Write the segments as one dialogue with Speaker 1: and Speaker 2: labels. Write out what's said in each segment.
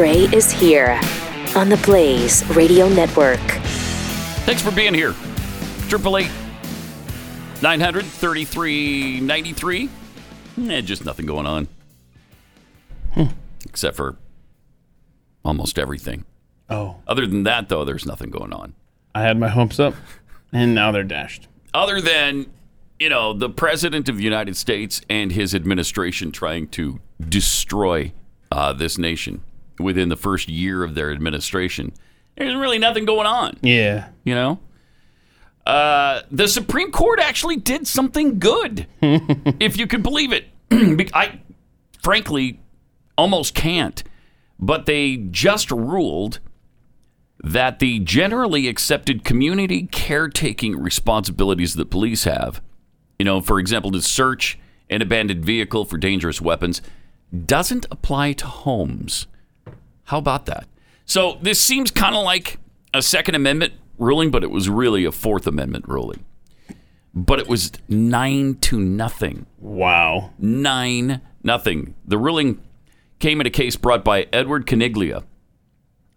Speaker 1: Gray is here on the Blaze Radio Network.
Speaker 2: Thanks for being here. Triple eight nine hundred thirty three ninety three. Eh, just nothing going on. Except for almost everything.
Speaker 3: Oh,
Speaker 2: Other than that, though, there's nothing going on.
Speaker 3: I had my hopes up, and now they're dashed.
Speaker 2: Other than, you know, the President of the United States and his administration trying to destroy uh, this nation within the first year of their administration. There's really nothing going on.
Speaker 3: Yeah.
Speaker 2: you know uh, the supreme court actually did something good if you could believe it i frankly almost can't but they just ruled that the generally accepted community caretaking responsibilities that police have you know for example to search an abandoned vehicle for dangerous weapons doesn't apply to homes how about that? So this seems kind of like a Second Amendment ruling, but it was really a Fourth Amendment ruling. But it was nine to nothing.
Speaker 3: Wow.
Speaker 2: Nine nothing. The ruling came in a case brought by Edward Caniglia,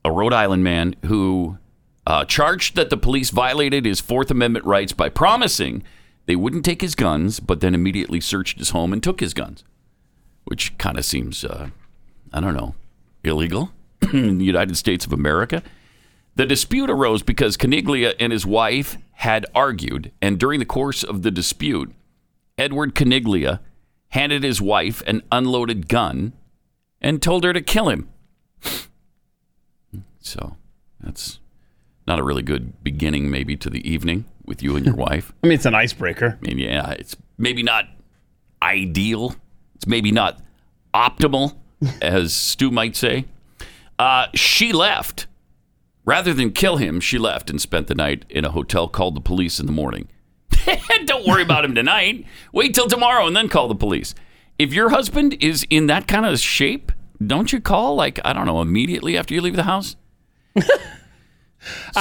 Speaker 2: a Rhode Island man who uh, charged that the police violated his Fourth Amendment rights by promising they wouldn't take his guns, but then immediately searched his home and took his guns, which kind of seems, uh, I don't know, illegal in the United States of America. The dispute arose because Caniglia and his wife had argued, and during the course of the dispute, Edward Caniglia handed his wife an unloaded gun and told her to kill him. So that's not a really good beginning, maybe, to the evening with you and your wife.
Speaker 3: I mean, it's an icebreaker.
Speaker 2: I mean, yeah, it's maybe not ideal. It's maybe not optimal, as Stu might say. Uh, she left. Rather than kill him, she left and spent the night in a hotel, called the police in the morning. Don't worry about him tonight. Wait till tomorrow and then call the police. If your husband is in that kind of shape, don't you call, like, I don't know, immediately after you leave the house?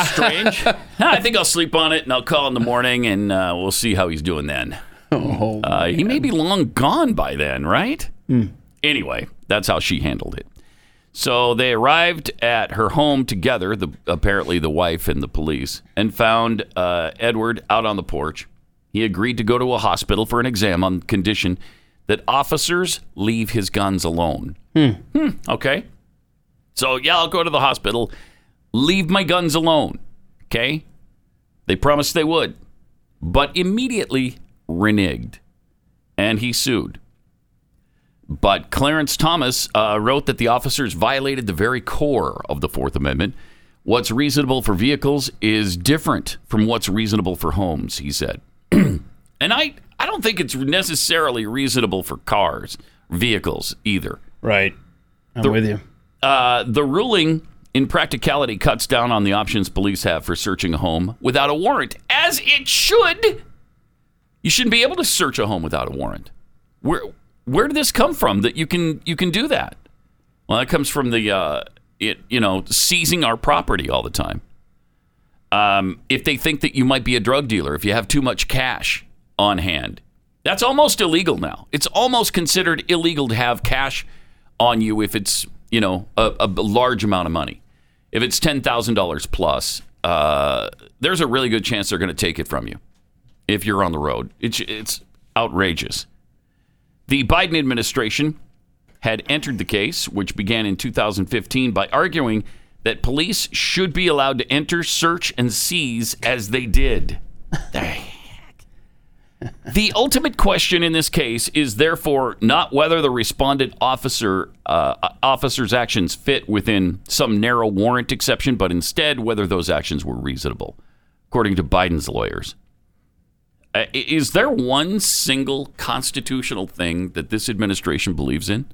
Speaker 2: Strange. I think I'll sleep on it and I'll call in the morning and uh, we'll see how he's doing then.
Speaker 3: Oh,
Speaker 2: Uh, he may be long gone by then, right? Anyway, that's how she handled it. So they arrived at her home together, the, apparently the wife and the police, and found uh, Edward out on the porch. He agreed to go to a hospital for an exam on condition that officers leave his guns alone. Hmm, okay. So, yeah, I'll go to the hospital. Leave my guns alone. Okay. They promised they would, but immediately reneged and he sued. But Clarence Thomas uh, wrote that the officers violated the very core of the Fourth Amendment. What's reasonable for vehicles is different from what's reasonable for homes, he said. and I, I don't think it's necessarily reasonable for cars, vehicles either.
Speaker 3: right. I'm with you.
Speaker 2: Uh, the ruling, in practicality, cuts down on the options police have for searching a home without a warrant, as it should. You shouldn't be able to search a home without a warrant. Where where did this come from that you can you can do that? Well, that comes from the uh, it you know seizing our property all the time. Um, if they think that you might be a drug dealer, if you have too much cash on hand, that's almost illegal now. It's almost considered illegal to have cash on you if it's you know a, a large amount of money. If it's ten thousand dollars plus, uh, there's a really good chance they're going to take it from you if you're on the road. It's it's outrageous. The Biden administration had entered the case, which began in 2015, by arguing that police should be allowed to enter, search, and seize as they did. The ultimate question in this case is therefore not whether the respondent officer uh, officer's actions fit within some narrow warrant exception, but instead whether those actions were reasonable, according to Biden's lawyers. Uh, is there one single constitutional thing that this administration believes in?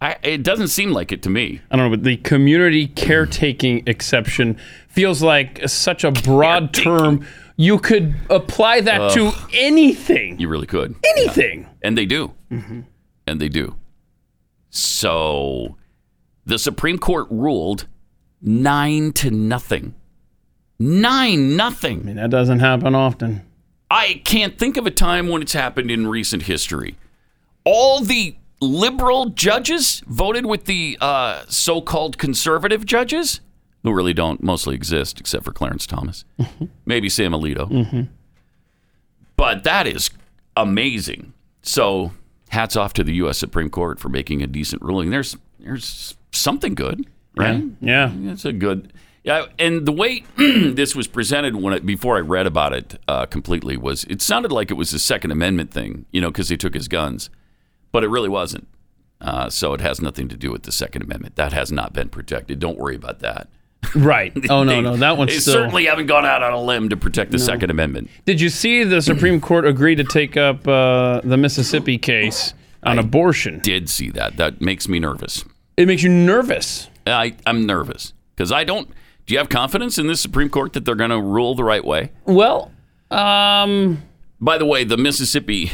Speaker 2: I, it doesn't seem like it to me.
Speaker 3: I don't know, but the community caretaking exception feels like such a broad term. You could apply that to anything.
Speaker 2: You really could.
Speaker 3: Anything.
Speaker 2: And they do. And they do. So the Supreme Court ruled nine to nothing. Nine nothing.
Speaker 3: I mean, that doesn't happen often.
Speaker 2: I can't think of a time when it's happened in recent history. All the liberal judges voted with the uh, so-called conservative judges, who really don't mostly exist except for Clarence Thomas, maybe Sam Alito. But that is amazing. So hats off to the U.S. Supreme Court for making a decent ruling. There's there's something good, right?
Speaker 3: Yeah.
Speaker 2: It's a good. Yeah, and the way this was presented when it, before I read about it uh, completely was it sounded like it was a Second Amendment thing, you know, because he took his guns, but it really wasn't. Uh, so it has nothing to do with the Second Amendment. That has not been protected. Don't worry about that.
Speaker 3: Right. Oh no,
Speaker 2: They-
Speaker 3: no, that one's
Speaker 2: They
Speaker 3: still.
Speaker 2: certainly haven't gone out on a limb to protect the Second Amendment.
Speaker 3: Did you see the Supreme Court agree to take up uh, the Mississippi case on abortion?
Speaker 2: Did see that. That makes me nervous.
Speaker 3: It makes you nervous.
Speaker 2: I, I'm nervous because I don't. Do you have confidence in this Supreme Court that they're going to rule the right way?
Speaker 3: Well, um,
Speaker 2: By the way, the Mississippi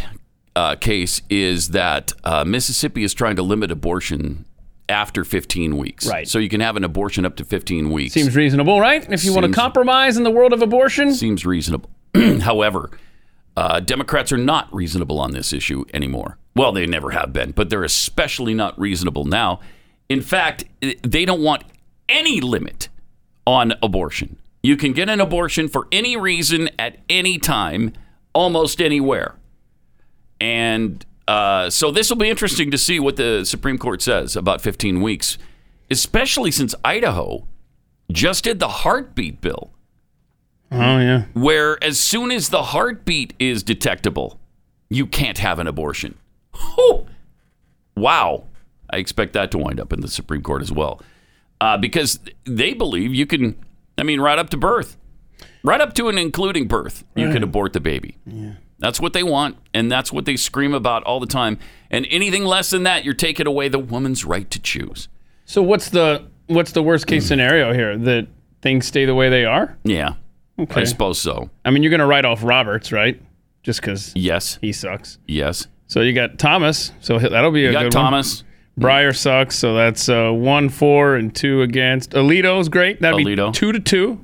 Speaker 2: uh, case is that uh, Mississippi is trying to limit abortion after 15 weeks.
Speaker 3: Right.
Speaker 2: So you can have an abortion up to 15 weeks.
Speaker 3: seems reasonable, right? If you want to compromise in the world of abortion,
Speaker 2: Seems reasonable. However, uh, Democrats are not reasonable on this issue anymore. Well, they never have been, but they're especially not reasonable now. In fact, they don't want any limit on abortion. You can get an abortion for any reason at any time, almost anywhere. And uh, so this will be interesting to see what the Supreme Court says about 15 weeks, especially since Idaho just did the heartbeat bill
Speaker 3: oh yeah,
Speaker 2: where as soon as the heartbeat is detectable, you can't have an abortion. Whew. Wow. I expect that to wind up in the Supreme Court as well. Uh, because they believe you can, I mean, right up to birth, right up to and including birth, you can abort the baby. Yeah. That's what they want, and that's what they scream about all the time. And anything less than that, you're taking away the woman's right to choose.
Speaker 3: So what's the what's the worst case scenario here? That things stay the way they are?
Speaker 2: Yeah,
Speaker 3: Okay.
Speaker 2: I suppose so.
Speaker 3: I mean, you're going to write off Roberts, right? Just because
Speaker 2: Yes,
Speaker 3: he sucks.
Speaker 2: yes.
Speaker 3: So you got Thomas. So that'll be a
Speaker 2: got
Speaker 3: good
Speaker 2: Thomas.
Speaker 3: one. Breyer sucks. So that's uh, one for and two against. Alito's great. That'd
Speaker 2: Alito. Mm-hmm,
Speaker 3: be two to 2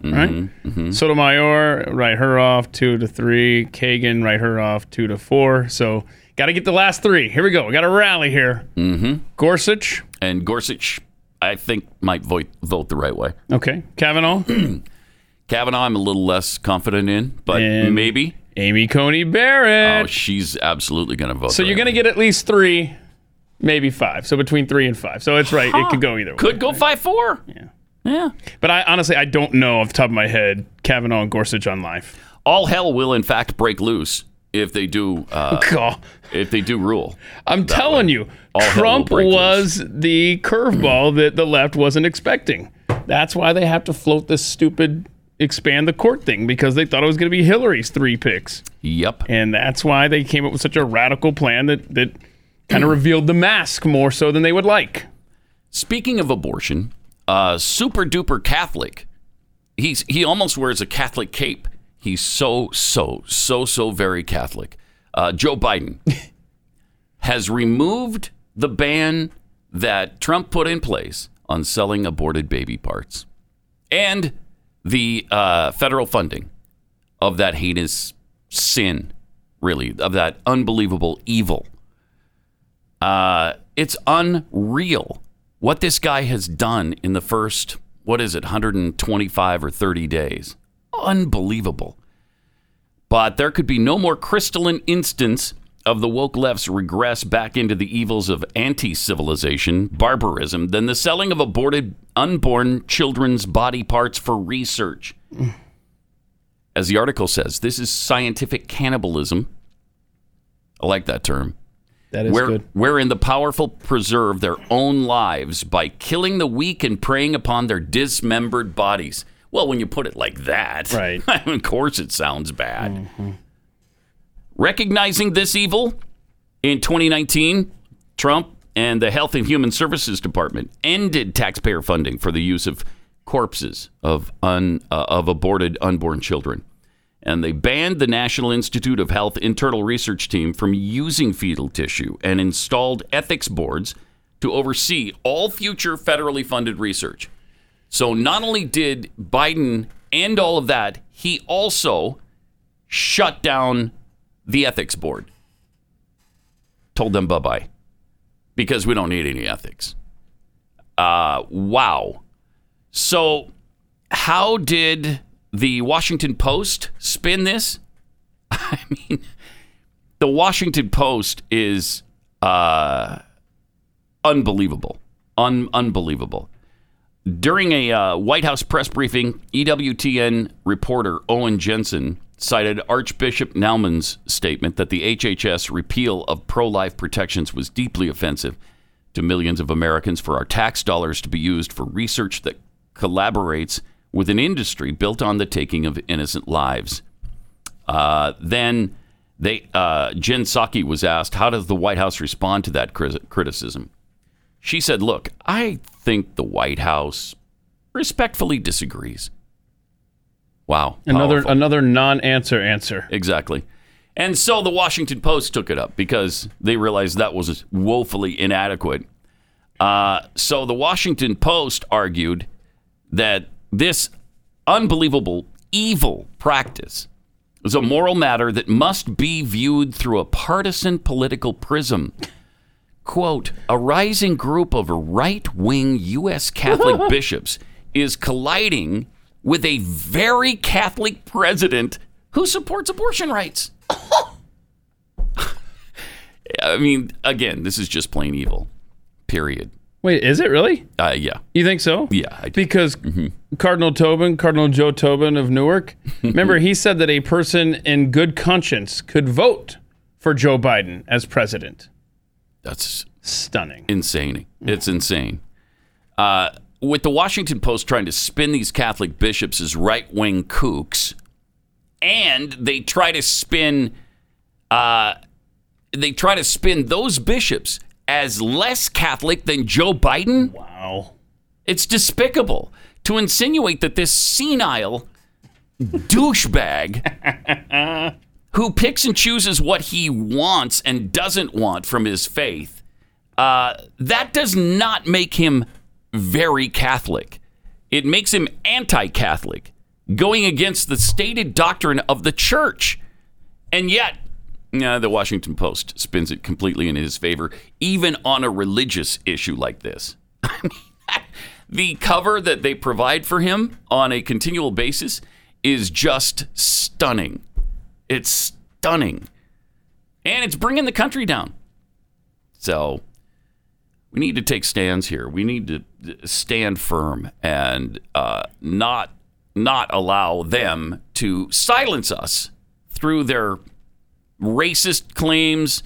Speaker 3: right? Sotomayor, write her off. Two to three. Kagan, write her off. Two to four. So got to get the last three. Here we go. We got a rally here. Mm-hmm. Gorsuch.
Speaker 2: and Gorsuch, I think, might vote vote the right way.
Speaker 3: Okay. Kavanaugh.
Speaker 2: Kavanaugh, I'm a little less confident in, but
Speaker 3: And-
Speaker 2: maybe.
Speaker 3: Amy Coney Barrett.
Speaker 2: Oh, she's absolutely going to vote.
Speaker 3: so you're
Speaker 2: right
Speaker 3: going to get at least three, maybe five. So between three and five. So it's right. It could go either way.
Speaker 2: could go five four. Yeah, yeah.
Speaker 3: But I honestly, I don't know off the top of my head Kavanaugh and Gorsuch on life.
Speaker 2: All hell will in fact break loose if they do uh,
Speaker 3: God.
Speaker 2: if they do rule.
Speaker 3: I'm telling you,
Speaker 2: All
Speaker 3: Trump
Speaker 2: break loose.
Speaker 3: was the curveball that the left wasn't expecting. That's why they have to float this stupid expand the court thing because they thought it was going to be Hillary's three picks.
Speaker 2: Yep.
Speaker 3: And that's why they came up with such a radical plan that, that kind of revealed the mask more so than they would like.
Speaker 2: Speaking of abortion, uh, super duper Catholic. He's he almost wears a Catholic cape. He's so so so so very Catholic. Uh, Joe Biden has removed the ban that Trump put in place on selling aborted baby parts, and the uh, federal funding of that heinous sin, really of that unbelievable evil. Uh, it's unreal what this guy has done in the first, what is it, 125 or 30 days. Unbelievable. But there could be no more crystalline instance of the woke left's regress back into the evils of anti civilization, barbarism, than the selling of aborted, unborn children's body parts for research. As the article says, this is scientific cannibalism. I like that term
Speaker 3: That is
Speaker 2: where,
Speaker 3: good.
Speaker 2: wherein the powerful preserve their own lives by killing the weak and preying upon their dismembered bodies. Well, when you put it like that,
Speaker 3: Right.
Speaker 2: of course it sounds bad. Recognizing this evil, in 2019, Trump and the Health and Human Services Department ended taxpayer funding for the use of corpses of un, uh, of aborted unborn children. And they banned the National Institute of Health internal research team from using fetal tissue and installed ethics boards to oversee all future federally funded research. So not only did Biden end all of that, he also shut down the ethics board. Told them bye bye. because we don't need any ethics. Uh, wow. So, how did the Washington Post spin this? I mean, the Washington Post is uh, unbelievable. Un- unbelievable. During a uh, White House press briefing, EWTN reporter Owen Jensen cited Archbishop Naumann's statement that the HHS repeal of pro life protections was deeply offensive to millions of Americans for our tax dollars to be used for research that collaborates with an industry built on the taking of innocent lives. Uh, then they, uh, Jen Psaki was asked, How does the White House respond to that criticism? She said, Look, I think the White House respectfully disagrees. Wow.
Speaker 3: Another
Speaker 2: powerful.
Speaker 3: another non-answer answer.
Speaker 2: Exactly. And so the Washington Post took it up because they realized that was woefully inadequate. Uh, so the Washington Post argued that this unbelievable evil practice is a moral matter that must be viewed through a partisan political prism. Quote, a rising group of right wing U.S. Catholic bishops is colliding with a very Catholic president who supports abortion rights. I mean, again, this is just plain evil. Period.
Speaker 3: Wait, is it really?
Speaker 2: Uh, yeah.
Speaker 3: You think so?
Speaker 2: Yeah. I do.
Speaker 3: Because Cardinal Tobin, Cardinal Joe Tobin of Newark, remember he said that a person in good conscience could vote for Joe Biden as president.
Speaker 2: That's
Speaker 3: Stunning.
Speaker 2: insane. It's insane. Uh, with the Washington Post trying to spin these Catholic bishops as right wing kooks, and they try to spin, uh, they try to spin those bishops as less Catholic than Joe Biden.
Speaker 3: Wow.
Speaker 2: It's despicable to insinuate that this senile douchebag who picks and chooses what he wants and doesn't want from his faith, uh, that does not make him very Catholic. It makes him anti Catholic, going against the stated doctrine of the church. And yet, uh, the Washington Post spins it completely in his favor, even on a religious issue like this. The cover that they provide for him on a continual basis is just stunning. It's stunning. And it's bringing the country down. So we need to take stands here. We need to stand firm and uh, not not allow them to silence us through their racist claims,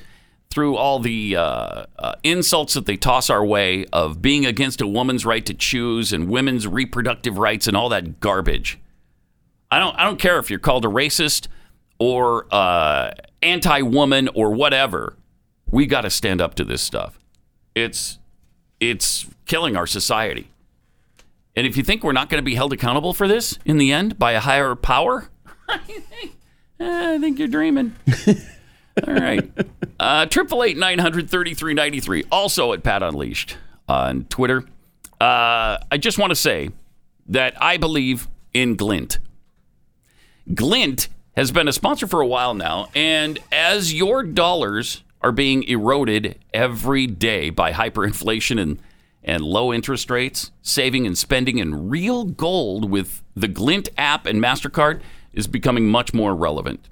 Speaker 2: through all the uh, uh, insults that they toss our way of being against a woman's right to choose and women's reproductive rights and all that garbage. I don't I don't care if you're called a racist or uh, anti-woman or whatever. We got to stand up to this stuff. It's it's killing our society. And if you think we're not going to be held accountable for this in the end by a higher power, I think you're dreaming. All right. Uh, Triple eight nine hundred thirty three ninety three. Also at Pat Unleashed on Twitter. Uh, I just want to say that I believe in Glint. Glint has been a sponsor for a while now, and as your dollars are being eroded every day by hyperinflation and and low interest rates, saving and spending in real gold with the Glint app and MasterCard is becoming much more relevant.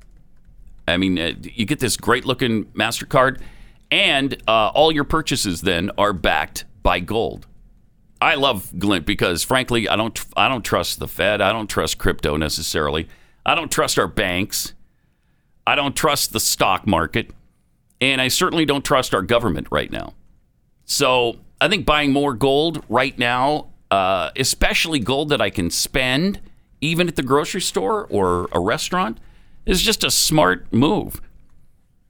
Speaker 2: I mean, uh, you get this great looking MasterCard, and uh, all your purchases then are backed by gold. I love Glint because, frankly, I don't, I don't trust the Fed. I don't trust crypto necessarily. I don't trust our banks. I don't trust the stock market. And I certainly don't trust our government right now. So I think buying more gold right now, uh, especially gold that I can spend even at the grocery store or a restaurant, is just a smart move.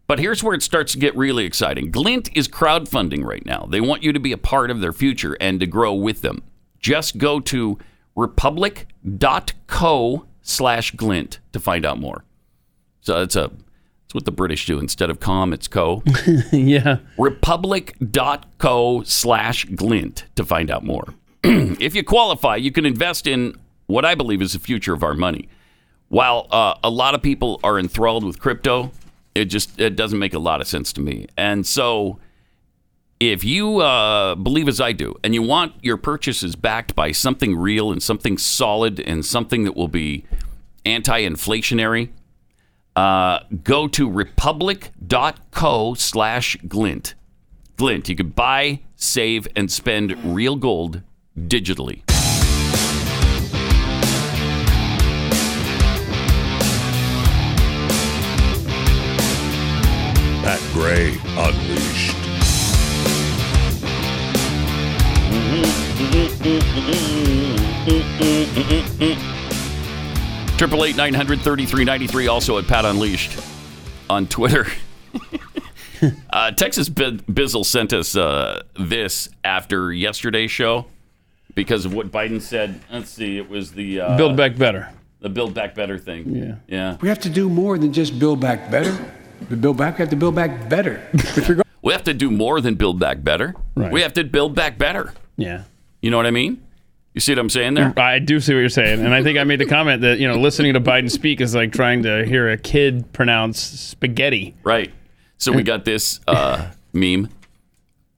Speaker 2: But here's where it starts to get really exciting. Glint is crowdfunding right now. They want you to be a part of their future and to grow with them. Just go to republic.co slash glint to find out more. So that's a that's what the British do. Instead of com, it's co.
Speaker 3: yeah.
Speaker 2: Republic.co slash glint to find out more. if you qualify, you can invest in what I believe is the future of our money. While uh, a lot of people are enthralled with crypto, it just it doesn't make a lot of sense to me. And so if you uh, believe as I do, and you want your purchases backed by something real and something solid and something that will be anti-inflationary, uh, go to republic.co slash glint. Glint. You can buy, save, and spend real gold digitally.
Speaker 4: Pat Gray Unleashed.
Speaker 2: Triple eight nine hundred thirty three ninety three. Also at Pat Unleashed on Twitter. uh, Texas Bi- Bizzle sent us uh, this after yesterday's show because of what Biden said. Let's see, it was the uh,
Speaker 3: Build back better.
Speaker 2: the Build Back Better thing.
Speaker 3: Yeah.
Speaker 2: yeah.
Speaker 5: We have to do more than just build back better. To build back, we have to build back better.
Speaker 2: We have to do more than build back better.
Speaker 3: Right.
Speaker 2: We have to build back better.
Speaker 3: Yeah.
Speaker 2: You know what I mean? You see what I'm saying there?
Speaker 3: I do see what you're saying, and I think I made the comment that you know listening to Biden speak is like trying to hear a kid pronounce spaghetti.
Speaker 2: Right. So we got this uh, meme.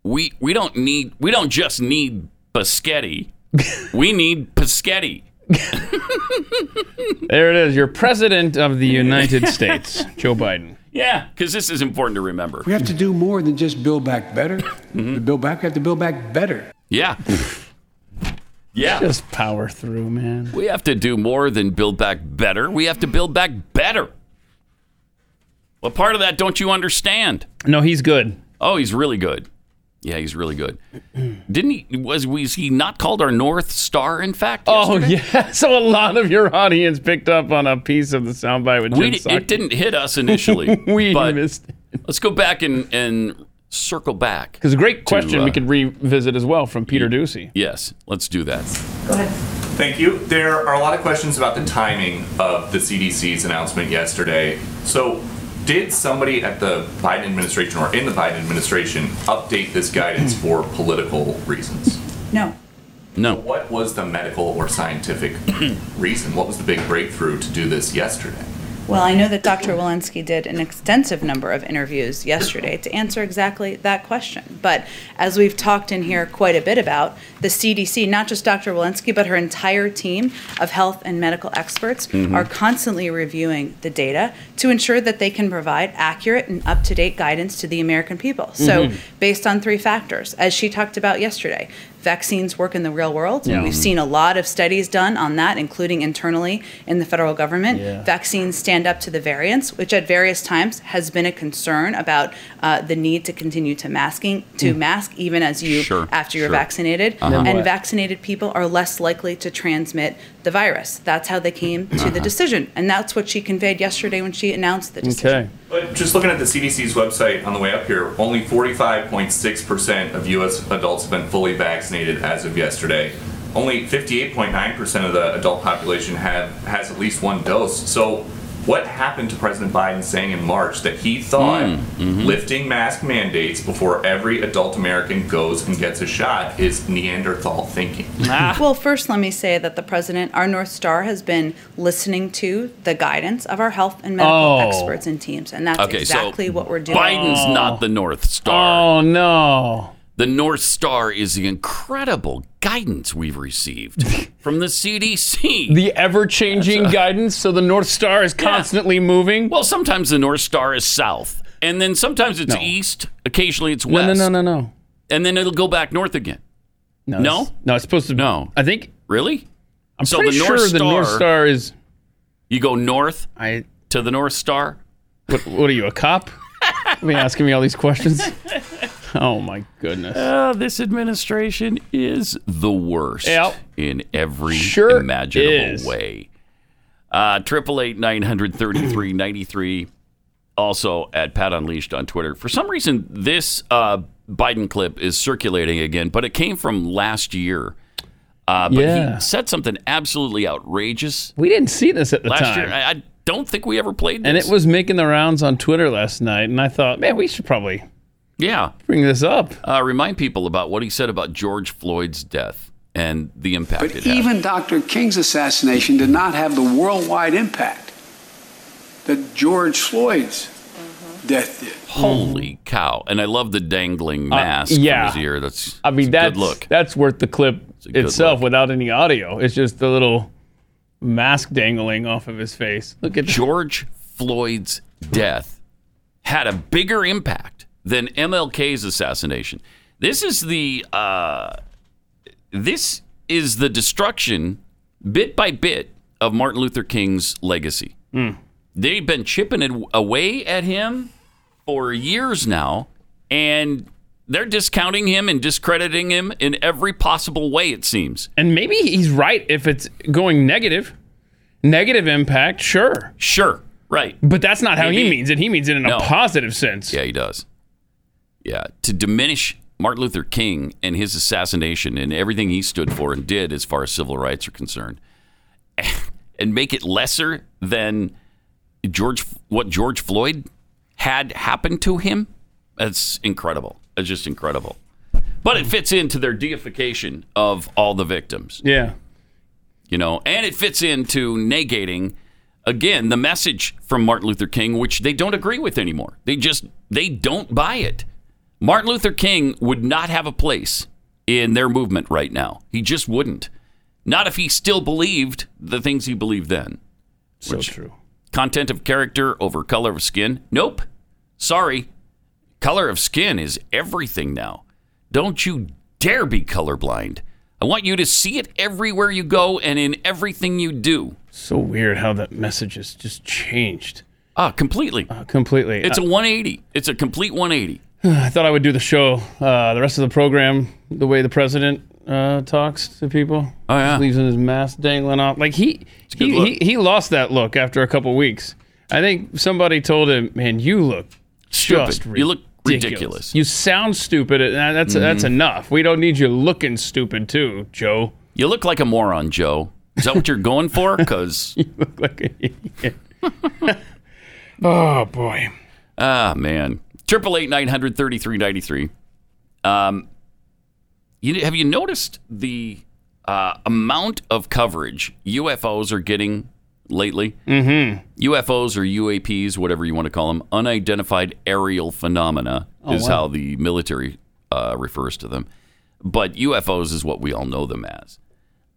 Speaker 2: We we don't need we don't just need biscotti. We need Paschetti.
Speaker 3: There it is. Your president of the United States, Joe Biden.
Speaker 2: Yeah, because this is important to remember.
Speaker 5: we have to do more than just build back better. Mm-hmm. To build back, we have to build back better.
Speaker 2: Yeah. Yeah.
Speaker 3: Just power through, man.
Speaker 2: We have to do more than build back better. We have to build back better. What part of that don't you understand?
Speaker 3: No, he's good.
Speaker 2: Oh, he's really good. Yeah, he's really good. Didn't he? Was was he not called our North Star? In fact,
Speaker 3: Oh
Speaker 2: yesterday?
Speaker 3: yeah. So a lot of your audience picked up on a piece of the soundbite with
Speaker 2: We,
Speaker 3: Jen Psaki.
Speaker 2: it didn't hit us initially.
Speaker 3: We missed it.
Speaker 2: let's go back and, and circle back.
Speaker 3: Because a great question
Speaker 2: uh,
Speaker 3: we could revisit as well from Peter Doocy.
Speaker 2: Yes, let's do that. Go ahead.
Speaker 6: Thank you. There are a lot of questions about the timing of the CDC's announcement yesterday. So, did somebody at the Biden administration or in the Biden administration update this guidance for political reasons?
Speaker 7: No.
Speaker 2: No.
Speaker 6: What was the medical or scientific reason? What was the big breakthrough to do this yesterday?
Speaker 7: Well, I know that Dr. Walensky did an extensive number of interviews yesterday to answer exactly that question. But as we've talked in here quite a bit about, the CDC, not just Dr. Walensky, but her entire team of health and medical experts mm-hmm. are constantly reviewing the data to ensure that they can provide accurate and up to date guidance to the American people. So, mm-hmm. based on three factors, as she talked about yesterday, vaccines work in the real world.
Speaker 3: Yeah.
Speaker 7: We've seen a lot of studies done on that, including internally in the federal government.
Speaker 3: Yeah.
Speaker 7: Vaccines stand up to the variants, which at various times has been a concern about uh, the need to continue to masking to mask even as you
Speaker 2: Sure,
Speaker 7: after you're
Speaker 2: sure.
Speaker 7: vaccinated.
Speaker 3: Then
Speaker 7: And
Speaker 3: what?
Speaker 7: vaccinated people are less likely to transmit the virus. That's how they came to the uh-huh. decision, and that's what she conveyed yesterday when she announced the decision.
Speaker 3: Okay.
Speaker 6: But just looking at the CDC's website on the way up here, only 45.6% of U.S. adults have been fully vaccinated as of yesterday. Only 58.9% of the adult population have has at least one dose. So, what happened to President Biden saying in March that he thought mm, mm-hmm. lifting mask mandates before every adult American goes and gets a shot is Neanderthal thinking? Ah.
Speaker 7: Well, first, let me say that the president, our North Star, has been listening to the guidance of our health and medical
Speaker 3: Oh.
Speaker 7: experts and teams, and that's
Speaker 2: Okay,
Speaker 7: exactly
Speaker 2: so
Speaker 7: what we're doing.
Speaker 2: Biden's not the North Star.
Speaker 3: Oh no.
Speaker 2: The North Star is the incredible guidance we've received from the CDC.
Speaker 3: The ever-changing guidance. So the North Star is constantly moving.
Speaker 2: well, sometimes the North Star is south, and then sometimes it's
Speaker 3: No.
Speaker 2: east. Occasionally it's west.
Speaker 3: no, no, no, no. no.
Speaker 2: And then it'll go back north again.
Speaker 3: No.
Speaker 2: No?
Speaker 3: it's- No, it's supposed to.
Speaker 2: No.
Speaker 3: I think.
Speaker 2: Really?
Speaker 3: I'm
Speaker 2: So
Speaker 3: pretty
Speaker 2: the
Speaker 3: sure
Speaker 2: North
Speaker 3: the North
Speaker 2: Star-
Speaker 3: Star is.
Speaker 2: You go north
Speaker 3: I.
Speaker 2: to the North Star.
Speaker 3: What, what are you, a cop? Be asking me all these questions. Oh my goodness.
Speaker 2: Uh, this administration is the worst
Speaker 3: Yep.
Speaker 2: in every
Speaker 3: Sure
Speaker 2: imaginable
Speaker 3: is.
Speaker 2: way. Uh, Triple eight nine hundred thirty three ninety three. Also at Pat Unleashed on Twitter. For some reason, this uh, Biden clip is circulating again, but it came from last year. Uh, but
Speaker 3: Yeah.
Speaker 2: he said something absolutely outrageous
Speaker 3: We didn't see this at the
Speaker 2: last
Speaker 3: time.
Speaker 2: year. I, I don't think we ever played this.
Speaker 3: and it was making the rounds on Twitter last night, and I thought, man, we should probably
Speaker 2: yeah.
Speaker 3: bring this up.
Speaker 2: Uh, remind people about what he said about George Floyd's death and the impact it
Speaker 5: But
Speaker 2: had.
Speaker 5: even Dr. King's assassination did not have the worldwide impact that George Floyd's death did.
Speaker 2: Holy cow! And I love the dangling mask
Speaker 3: Uh, yeah.
Speaker 2: from his ear. That's
Speaker 3: I mean,
Speaker 2: that's a
Speaker 3: that's
Speaker 2: good look.
Speaker 3: that's worth the clip
Speaker 2: a good
Speaker 3: itself
Speaker 2: look.
Speaker 3: without any audio. It's just the little mask dangling off of his face. Look at
Speaker 2: George Floyd's death had a bigger impact than MLK's assassination. This is the uh, this is the destruction, bit by bit, of Martin Luther King's legacy. They've been chipping away at him for years now, and they're discounting him and discrediting him in every possible way. It seems.
Speaker 3: And maybe he's right if it's going negative. Negative impact, sure.
Speaker 2: Sure, right.
Speaker 3: But that's not how he means it. He means it in a positive sense.
Speaker 2: Yeah, he does. Yeah, to diminish Martin Luther King and his assassination and everything he stood for and did as far as civil rights are concerned, and make it lesser than George what George Floyd had happened to him. That's incredible. It's just incredible. But it fits into their deification of all the victims
Speaker 3: Yeah.
Speaker 2: you know, and it fits into negating again the message from Martin Luther King, which they don't agree with anymore. They just they don't buy it. Martin Luther King would not have a place in their movement right now. He just wouldn't. Not if he still believed the things he believed then.
Speaker 3: So true.
Speaker 2: Content of character over color of skin? Nope. Sorry. Color of skin is everything now. Don't you dare be colorblind. I want you to see it everywhere you go and in everything you do.
Speaker 3: So weird how that message has just changed
Speaker 2: Ah, completely.
Speaker 3: uh, completely.
Speaker 2: It's a 180. It's a complete 180.
Speaker 3: I thought I would do the show, uh, the rest of the program, the way the president uh, talks to people.
Speaker 2: Oh, yeah.
Speaker 3: Just leaves his mask dangling off. Like he he, he he lost that look after a couple weeks. I think somebody told him, "Man, you look
Speaker 2: Stupid.
Speaker 3: just
Speaker 2: You look ridiculous." Mm-hmm.
Speaker 3: You sound stupid. and That's that's enough. We don't need you looking stupid too, Joe.
Speaker 2: You look like a moron, Joe. Is that what you're going for? Because,
Speaker 3: You look like an idiot. oh boy.
Speaker 2: ah, man. Triple eight nine hundred thirty three ninety three. Um, you, have you noticed the uh, amount of coverage UFOs are getting lately? Mm-hmm. UFOs or UAPs, whatever you want to call them, unidentified aerial phenomena is how the military uh, refers to them. But UFOs is what we all know them as.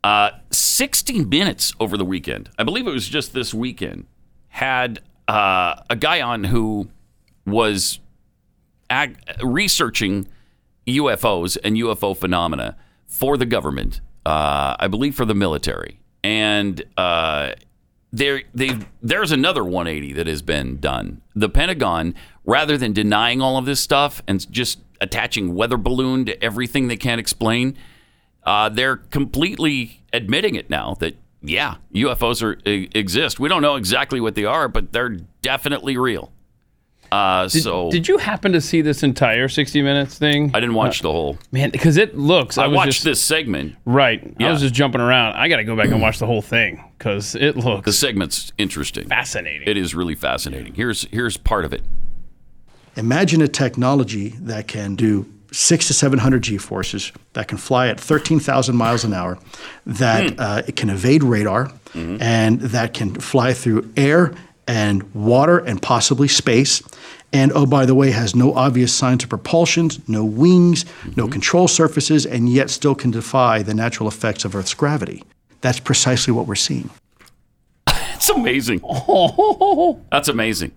Speaker 2: Uh, 60 Minutes over the weekend, I believe it was just this weekend, had uh, a guy on who was ag- researching UFOs and UFO phenomena for the government, uh, I believe for the military. And uh, there, there's another 180 that has been done. The Pentagon, rather than denying all of this stuff and just attaching weather balloon to everything they can't explain, uh, they're completely admitting it now that yeah, UFOs are exist. We don't know exactly what they are, but they're definitely real. Uh,
Speaker 3: Did,
Speaker 2: so
Speaker 3: did you happen to see this entire 60 minutes thing?
Speaker 2: I didn't watch the whole.
Speaker 3: Man, because it looks. I,
Speaker 2: I
Speaker 3: was
Speaker 2: watched
Speaker 3: just,
Speaker 2: this segment.
Speaker 3: Right. I was just jumping around. I got to go back and watch the whole thing because it looks
Speaker 2: The segment's interesting.
Speaker 3: fascinating.
Speaker 2: It is really fascinating. Here's here's part of it.
Speaker 8: Imagine a technology that can do six to 700 G forces, that can fly at 13,000 miles an hour, that uh, it can evade radar, and that can fly through air and water and possibly space. And oh, by the way, has no obvious signs of propulsion, no wings, no control surfaces, and yet still can defy the natural effects of Earth's gravity. That's precisely what we're seeing.
Speaker 2: It's amazing. That's amazing.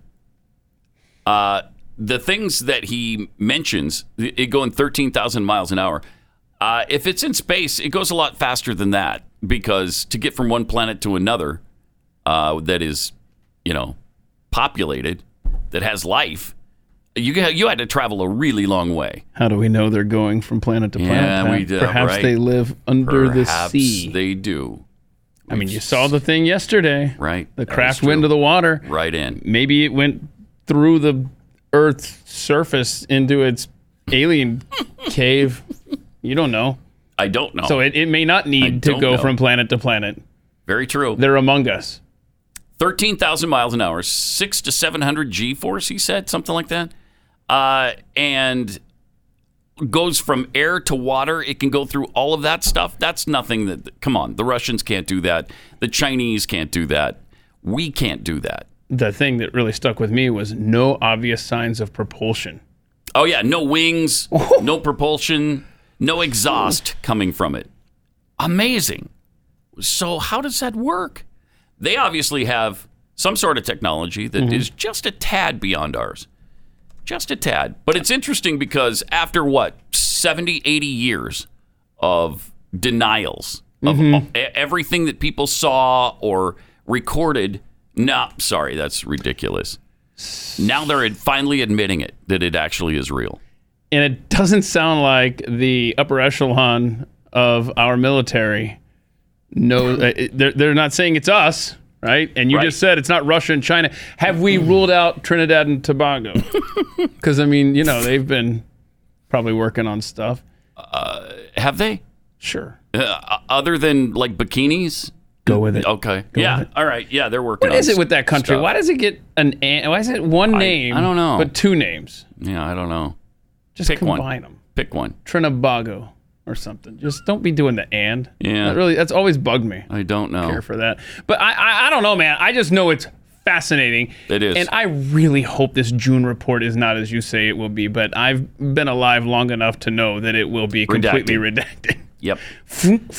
Speaker 2: Uh, the things that he mentions, it going 13,000 miles an hour. Uh, if it's in space, it goes a lot faster than that because to get from one planet to another uh, that is, you know, populated, that has life, you you had to travel a really long way.
Speaker 3: How do we know they're going from planet to planet?
Speaker 2: Yeah, we do, uh,
Speaker 3: Perhaps
Speaker 2: right.
Speaker 3: they live under
Speaker 2: Perhaps
Speaker 3: the sea.
Speaker 2: they do.
Speaker 3: I mean, you saw the thing yesterday.
Speaker 2: Right.
Speaker 3: The craft went
Speaker 2: true.
Speaker 3: to the water.
Speaker 2: Right in.
Speaker 3: Maybe it went through the Earth's surface into its alien cave. You don't know.
Speaker 2: I don't know.
Speaker 3: So it, it may not need to go
Speaker 2: know.
Speaker 3: from planet to planet.
Speaker 2: Very true.
Speaker 3: They're among us.
Speaker 2: 13,000 miles an hour, six to 700 G force, he said, something like that. Uh, and goes from air to water. It can go through all of that stuff. That's nothing that, come on, the Russians can't do that. The Chinese can't do that. We can't do that.
Speaker 3: the thing that really stuck with me was no obvious signs of propulsion.
Speaker 2: Oh yeah, no wings, no propulsion, no exhaust coming from it. Amazing. So how does that work? They obviously have some sort of technology that mm-hmm. is just a tad beyond ours. Just a tad. But it's interesting because after what, 70, 80 years of denials of mm-hmm. e- everything that people saw or recorded, no, sorry, that's ridiculous. Now they're finally admitting it that it actually is real.
Speaker 3: And it doesn't sound like the upper echelon of our military knows. uh, They're, they're not saying it's us, right? And you
Speaker 2: Right.
Speaker 3: just said it's not Russia and China. Have we ruled out Trinidad and Tobago? Because, I mean, you know, they've been probably working on stuff.
Speaker 2: Have they?
Speaker 3: Sure.
Speaker 2: Uh, other than like bikinis?
Speaker 3: Go with it.
Speaker 2: Okay. yeah.
Speaker 3: it.
Speaker 2: All right. Yeah, they're working
Speaker 3: What
Speaker 2: on
Speaker 3: is it with that country?
Speaker 2: stuff.
Speaker 3: Why does it get an, an why is it one name?
Speaker 2: I don't know.
Speaker 3: But two names.
Speaker 2: Yeah, I don't know.
Speaker 3: Just
Speaker 2: Pick one.
Speaker 3: combine them.
Speaker 2: Pick one.
Speaker 3: Trinabago or something. Just don't be doing the and.
Speaker 2: Yeah.
Speaker 3: That really, that's always bugged me.
Speaker 2: I don't know.
Speaker 3: care for that. But I, I, I don't know, man. I just know it's fascinating.
Speaker 2: It is.
Speaker 3: And I really hope this June report is not as you say it will be. But I've been alive long enough to know that it will be completely redacted.
Speaker 2: Yep.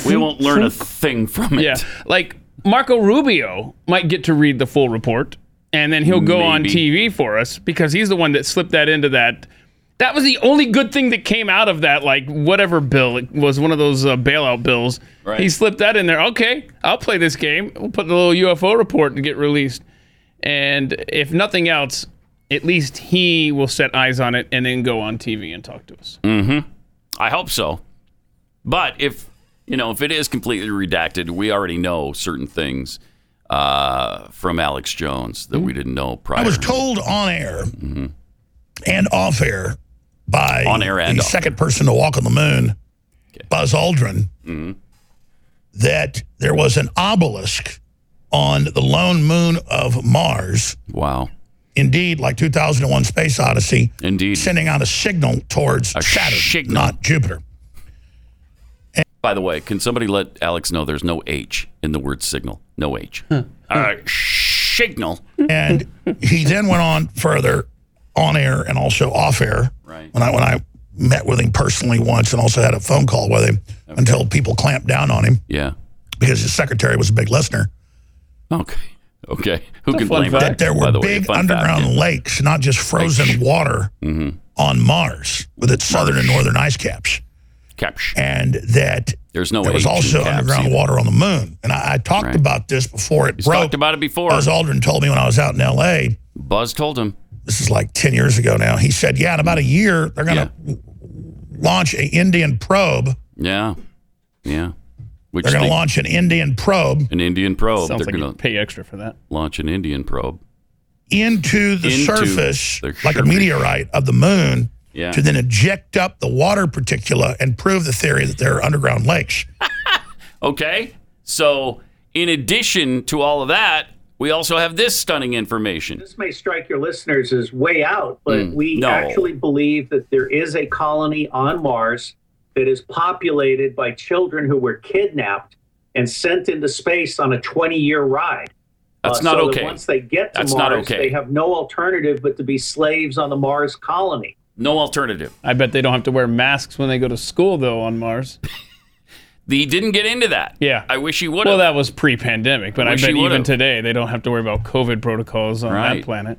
Speaker 2: We won't learn a thing from it.
Speaker 3: yeah, like Marco Rubio might get to read the full report, and then he'll go on TV for us because he's the one that slipped that into that. That was the only good thing that came out of that, like whatever bill. It was one of those uh, bailout bills.
Speaker 2: Right.
Speaker 3: He slipped that in there. Okay, I'll play this game. We'll put the little UFO report to get released. And if nothing else, at least he will set eyes on it and then go on TV and talk to us.
Speaker 2: I hope so. But if you know, if it is completely redacted, we already know certain things uh, from Alex Jones that we didn't know prior.
Speaker 9: I was told on air and off air by
Speaker 2: On air and
Speaker 9: the
Speaker 2: off
Speaker 9: second person to walk on the moon, Buzz Aldrin, that there was an obelisk on the lone moon of Mars.
Speaker 2: wow.
Speaker 9: Indeed, like 2001 Space Odyssey,
Speaker 2: Indeed.
Speaker 9: sending out a signal towards
Speaker 2: A
Speaker 9: Saturn,
Speaker 2: signal.
Speaker 9: not Jupiter.
Speaker 2: By the way, can somebody let Alex know there's no H in the word signal? No H. Uh, signal.
Speaker 9: And he then went on further on air and also off air.
Speaker 2: Right.
Speaker 9: When I when I met with him personally once and also had a phone call with him until people clamped down on him
Speaker 2: Yeah.
Speaker 9: because his secretary was a big listener.
Speaker 2: Okay. Okay. Who
Speaker 3: a
Speaker 2: can
Speaker 3: fun
Speaker 2: blame
Speaker 3: fact.
Speaker 2: that?
Speaker 9: That there were
Speaker 2: the way,
Speaker 9: big
Speaker 2: fun fact,
Speaker 9: underground
Speaker 2: yeah.
Speaker 9: lakes, not just frozen water mm-hmm. on Mars with its southern and northern ice caps.
Speaker 2: Caps.
Speaker 9: And that
Speaker 2: There's no
Speaker 9: there was also underground
Speaker 2: either.
Speaker 9: water on the moon. And I, I talked
Speaker 2: Right.
Speaker 9: about this before it
Speaker 2: He's
Speaker 9: broke.
Speaker 2: talked about it before.
Speaker 9: Buzz Aldrin told me when I was out in L.A.,
Speaker 2: Buzz told him.
Speaker 9: This is like 10 years ago now. He said, yeah, in about a year, they're going to launch an Indian probe.
Speaker 2: Yeah. Yeah. Which
Speaker 9: They're going
Speaker 2: they-
Speaker 9: to launch an Indian probe
Speaker 2: an Indian probe.
Speaker 3: Sounds
Speaker 2: They're
Speaker 3: like
Speaker 2: going to
Speaker 3: pay extra for that.
Speaker 2: launch an Indian probe.
Speaker 9: into the
Speaker 2: Into
Speaker 9: surface,
Speaker 2: the
Speaker 9: like a meteorite of the moon,
Speaker 2: Yeah.
Speaker 9: to then eject up the water particula and prove the theory that there are underground lakes.
Speaker 2: Okay. So, in addition to all of that, we also have this stunning information.
Speaker 10: This may strike your listeners as way out, but
Speaker 2: Mm,
Speaker 10: we
Speaker 2: no.
Speaker 10: actually believe that there is a colony on Mars that is populated by children who were kidnapped and sent into space on a 20 year ride.
Speaker 2: That's
Speaker 10: Uh,
Speaker 2: not
Speaker 10: so that
Speaker 2: okay.
Speaker 10: once they get to
Speaker 2: That's not
Speaker 10: Mars,
Speaker 2: okay.
Speaker 10: they have no alternative but to be slaves on the Mars colony.
Speaker 2: No alternative.
Speaker 3: I bet they don't have to wear masks when they go to school, though, on Mars.
Speaker 2: He didn't get into that.
Speaker 3: Yeah.
Speaker 2: I wish he would have.
Speaker 3: Well, that was pre-pandemic, but I
Speaker 2: Wish
Speaker 3: bet even today they don't have to worry about COVID protocols on
Speaker 2: Right.
Speaker 3: that planet.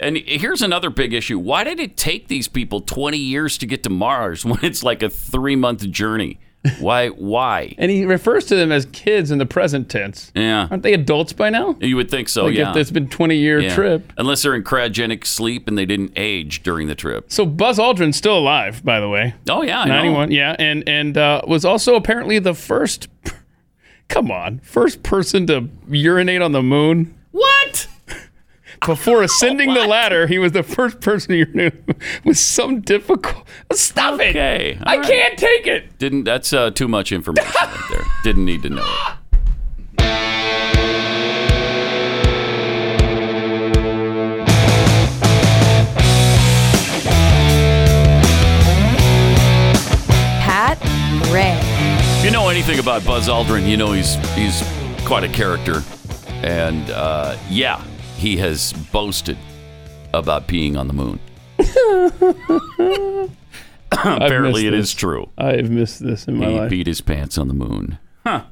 Speaker 2: and here's another big issue. Why did it take these people 20 years to get to Mars when it's like a three month journey? Why? Why?
Speaker 3: And he refers to them as kids in the present tense.
Speaker 2: Yeah.
Speaker 3: Aren't they adults by now?
Speaker 2: You would think so,
Speaker 3: like
Speaker 2: yeah.
Speaker 3: if it's been 20 year
Speaker 2: Yeah.
Speaker 3: trip.
Speaker 2: Unless they're in cryogenic sleep and they didn't age during the trip.
Speaker 3: So Buzz Aldrin's still alive, by the way.
Speaker 2: Oh, yeah. I know.
Speaker 3: 91, yeah, and and uh, was also apparently the first. Come on, first person to urinate on the moon.
Speaker 2: What?
Speaker 3: Before ascending the ladder, he was the first person to urinate with some difficult. Stop it!
Speaker 2: Okay.
Speaker 3: I
Speaker 2: all right.
Speaker 3: can't take it.
Speaker 2: Didn't that's uh, too much information right there. Didn't need to know it.
Speaker 11: Pat Gray.
Speaker 2: If you know anything about Buzz Aldrin, you know he's he's quite a character, and uh, yeah, he has boasted about peeing on the moon. Apparently,
Speaker 3: missed
Speaker 2: it
Speaker 3: this.
Speaker 2: is true.
Speaker 3: I've missed this in my
Speaker 2: He
Speaker 3: life.
Speaker 2: beat his pants on the moon. Huh.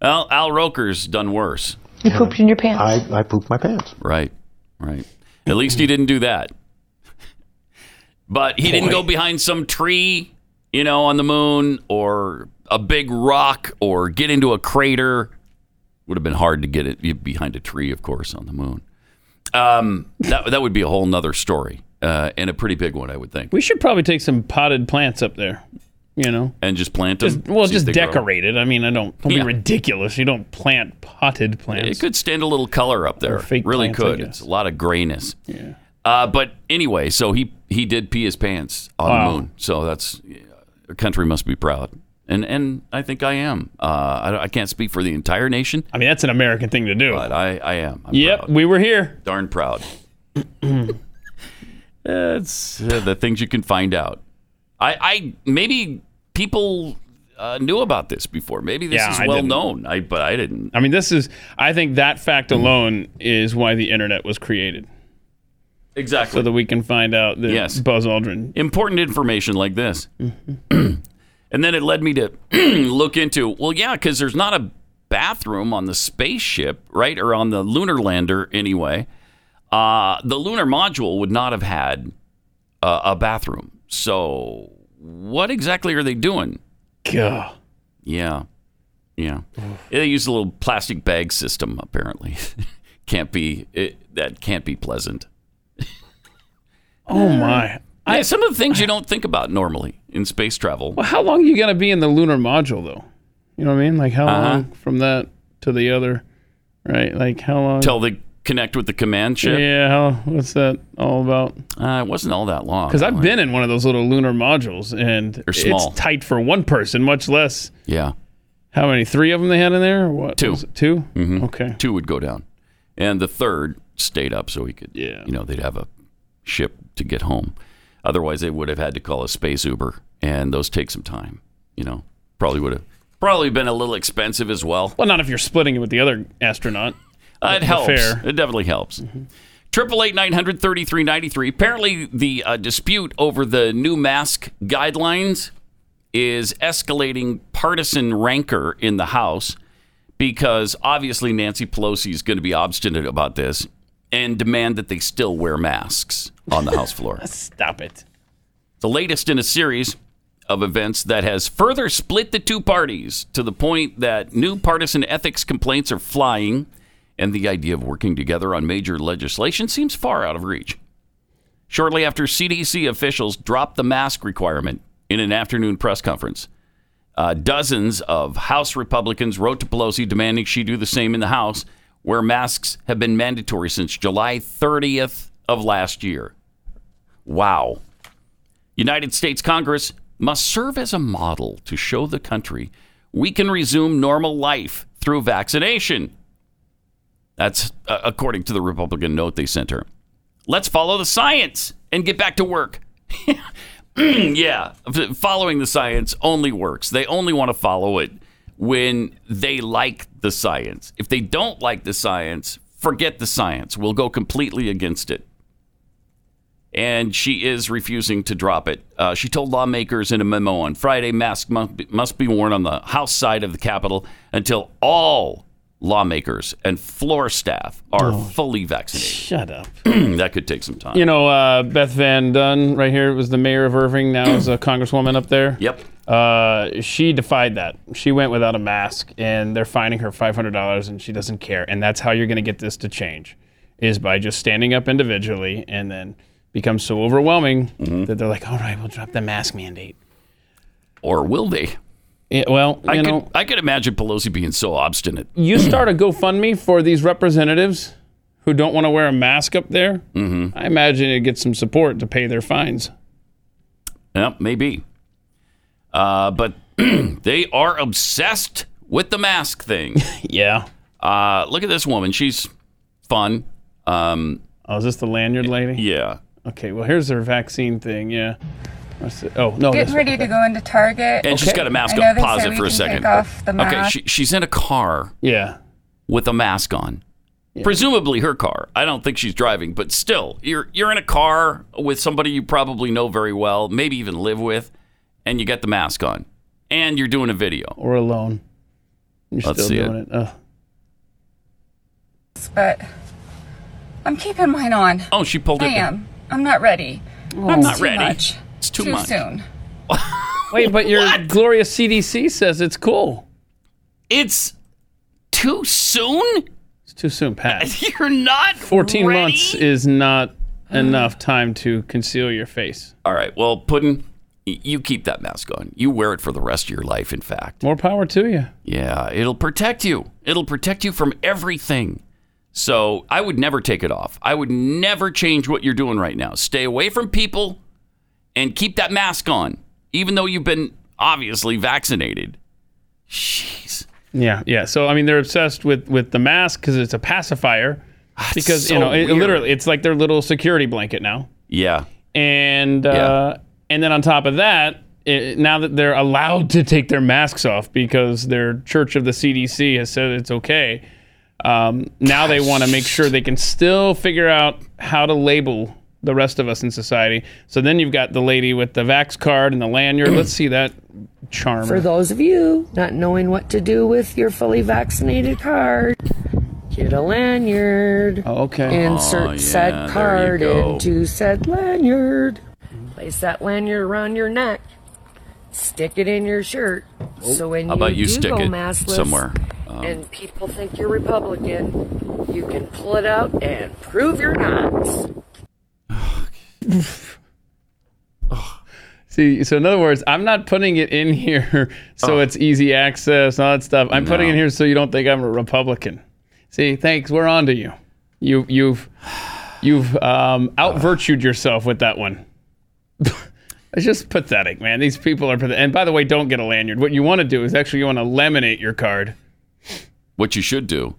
Speaker 2: Well, Al Roker's done worse.
Speaker 11: You pooped in your pants.
Speaker 12: I, I pooped my pants.
Speaker 2: Right, right. At least he didn't do that. But he didn't go behind some tree, you know, on the moon or a big rock or get into a crater. Would have been hard to get it behind a tree, of course, on the moon. Um, that, that would be a whole nother story uh, and a pretty big one, I would think.
Speaker 3: We should probably take some potted plants up there. You know,
Speaker 2: And just plant them.
Speaker 3: just, well, just
Speaker 2: they grow.
Speaker 3: decorate it. I mean, I don't don't
Speaker 2: Yeah.
Speaker 3: be ridiculous. You don't plant potted plants.
Speaker 2: It could stand a little color up there.
Speaker 3: Or fake
Speaker 2: really
Speaker 3: plants,
Speaker 2: could. It's a lot of grayness.
Speaker 3: Yeah.
Speaker 2: Uh, but anyway, so he he did pee his pants on
Speaker 3: Wow.
Speaker 2: the moon. So that's country must be proud, and and I think I am. Uh, I, I can't speak for the entire nation,
Speaker 3: I mean, that's an American thing to do.
Speaker 2: but I I am. I'm
Speaker 3: yep,
Speaker 2: proud.
Speaker 3: we were here.
Speaker 2: darn proud. It's uh, the things you can find out. I I maybe people uh, knew about this before. Maybe this
Speaker 3: Yeah,
Speaker 2: is well known. I but I didn't.
Speaker 3: I mean, this is. I think that fact alone is why the internet was created,
Speaker 2: Exactly.
Speaker 3: so that we can find out that
Speaker 2: Yes.
Speaker 3: Buzz Aldrin.
Speaker 2: important information like this. And then it led me to look into, well, yeah, because there's not a bathroom on the spaceship, right? Or on the lunar lander, anyway. Uh, the lunar module would not have had uh, a bathroom. So, what exactly are they doing?
Speaker 3: Gah.
Speaker 2: Yeah. Yeah. They use a little plastic bag system, apparently. can't be, it, that can't be pleasant.
Speaker 3: Oh my.
Speaker 2: Yeah, some of the things you don't think about normally in space travel.
Speaker 3: Well, how long are you gonna be in the lunar module though? You know what I mean? Like how
Speaker 2: Uh-huh.
Speaker 3: long from that to the other? Right? Like how long?
Speaker 2: Till they connect with the command ship.
Speaker 3: Yeah. How, what's that all about?
Speaker 2: Uh, it wasn't all that long.
Speaker 3: Because I've been in one of those little lunar modules, and it's tight for one person, much less.
Speaker 2: Yeah.
Speaker 3: How many? Three of them they had in there? What?
Speaker 2: Two.
Speaker 3: was it? 2
Speaker 2: Mhm.
Speaker 3: Okay.
Speaker 2: Two would go down. And the third stayed up so he could,
Speaker 3: Yeah.
Speaker 2: you know, they'd have a ship to get home. Otherwise, they would have had to call a space Uber, and those take some time. You know, probably would have probably been a little expensive as well.
Speaker 3: Well, not if you're splitting it with the other astronaut.
Speaker 2: Uh, it helps.
Speaker 3: fare.
Speaker 2: It definitely helps. Triple eight nine hundred thirty three ninety three. Apparently, the uh, dispute over the new mask guidelines is escalating partisan rancor in the House because obviously Nancy Pelosi is going to be obstinate about this and demand that they still wear masks on the House floor.
Speaker 3: Stop it.
Speaker 2: The latest in a series of events that has further split the two parties to the point that new partisan ethics complaints are flying, and the idea of working together on major legislation seems far out of reach. Shortly after CDC officials dropped the mask requirement in an afternoon press conference, uh, dozens of House Republicans wrote to Pelosi demanding she do the same in the House, where masks have been mandatory since July 30th of last year. Wow. United States Congress must serve as a model to show the country we can resume normal life through vaccination. That's uh, according to the Republican note they sent her. Let's follow the science and get back to work. yeah, following the science only works. They only want to follow it when they like the science. If they don't like the science, forget the science. We'll go completely against it and she is refusing to drop it. Uh, she told lawmakers in a memo on Friday masks must be, must be worn on the House side of the Capitol until all lawmakers and floor staff are fully vaccinated.
Speaker 3: Shut up.
Speaker 2: that could take some time.
Speaker 3: You know, uh, Beth Van Duyne, right here, was the mayor of Irving. Now is a congresswoman up there.
Speaker 2: Yep.
Speaker 3: Uh, she defied that. She went without a mask, and they're fining her five hundred dollars, and she doesn't care. And that's how you're going to get this to change, is by just standing up individually, and then becomes so overwhelming
Speaker 2: Mm-hmm.
Speaker 3: that they're like, "All right, we'll drop the mask mandate."
Speaker 2: Or will they?
Speaker 3: Yeah, well, you
Speaker 2: I
Speaker 3: know,
Speaker 2: could, I could imagine Pelosi being so obstinate.
Speaker 3: you start a GoFundMe for these representatives who don't want to wear a mask up there.
Speaker 2: Mm-hmm.
Speaker 3: I imagine it gets some support to pay their fines.
Speaker 2: Yep, maybe. Uh, but they are obsessed with the mask thing.
Speaker 3: yeah.
Speaker 2: Uh, look at this woman. She's fun. Um,
Speaker 3: oh, is this the lanyard lady?
Speaker 2: Yeah.
Speaker 3: Okay, well, here's her vaccine thing. Yeah. Oh, no.
Speaker 13: Getting ready to go into Target.
Speaker 2: And she's got a mask
Speaker 13: I
Speaker 2: on. Pause it for a second.
Speaker 13: Take off the
Speaker 2: Okay, she, she's in a car
Speaker 3: Yeah.
Speaker 2: with a mask on. Presumably her car. I don't think she's driving, but still, you're you're in a car with somebody you probably know very well, maybe even live with, and you got the mask on, and you're doing a video.
Speaker 3: Or alone. You're
Speaker 2: Let's
Speaker 3: still
Speaker 2: see it.
Speaker 3: doing it. Ugh.
Speaker 11: but I'm keeping mine on.
Speaker 2: Oh, she pulled
Speaker 11: I
Speaker 2: it.
Speaker 11: am. I'm not ready.
Speaker 2: I'm not
Speaker 11: too
Speaker 2: ready.
Speaker 11: Much.
Speaker 2: It's too much.
Speaker 11: soon.
Speaker 3: Wait, but your glorious CDC says it's cool.
Speaker 2: It's too soon.
Speaker 3: It's too soon, Pat.
Speaker 2: You're not
Speaker 3: 14
Speaker 2: ready?
Speaker 3: months is not enough time to conceal your face.
Speaker 2: All right. Well, Puddin, y- you keep that mask on. You wear it for the rest of your life. In fact.
Speaker 3: More power to you.
Speaker 2: Yeah, it'll protect you. It'll protect you from everything. So I would never take it off. I would never change what you're doing right now. Stay away from people and keep that mask on, even though you've been obviously vaccinated. Jeez.
Speaker 3: Yeah, yeah. So I mean, they're obsessed with with the mask because it's a pacifier. Because
Speaker 2: so
Speaker 3: you know, it, literally, it's like their little security blanket now.
Speaker 2: Yeah.
Speaker 3: And uh, and then on top of that, it, now that they're allowed to take their masks off because their church of the CDC has said it's okay, um, now they want to make sure they can still figure out how to label the rest of us in society. So then you've got the lady with the vax card and the lanyard. Let's see that charm.
Speaker 12: For those of you not knowing what to do with your fully vaccinated card, get a lanyard.
Speaker 3: Oh, okay.
Speaker 12: Insert
Speaker 2: Oh, yeah,
Speaker 12: said card into said lanyard. Place that lanyard around your neck. Stick it in your shirt. So when
Speaker 2: How about you
Speaker 12: do
Speaker 2: stick
Speaker 12: go
Speaker 2: it
Speaker 12: maskless
Speaker 2: somewhere? Um,
Speaker 12: and people think you're Republican, you can pull it out and prove you're not.
Speaker 3: See, so in other words, I'm not putting it in here so it's easy access all that stuff. I'm putting it
Speaker 2: No.
Speaker 3: here so you don't think I'm a Republican. See, thanks. We're on to you. You you've you've um, out virtued yourself with that one. it's just pathetic, man. These people are pathetic. And by the way, don't get a lanyard. What you want to do is actually you want to laminate your card.
Speaker 2: What you should do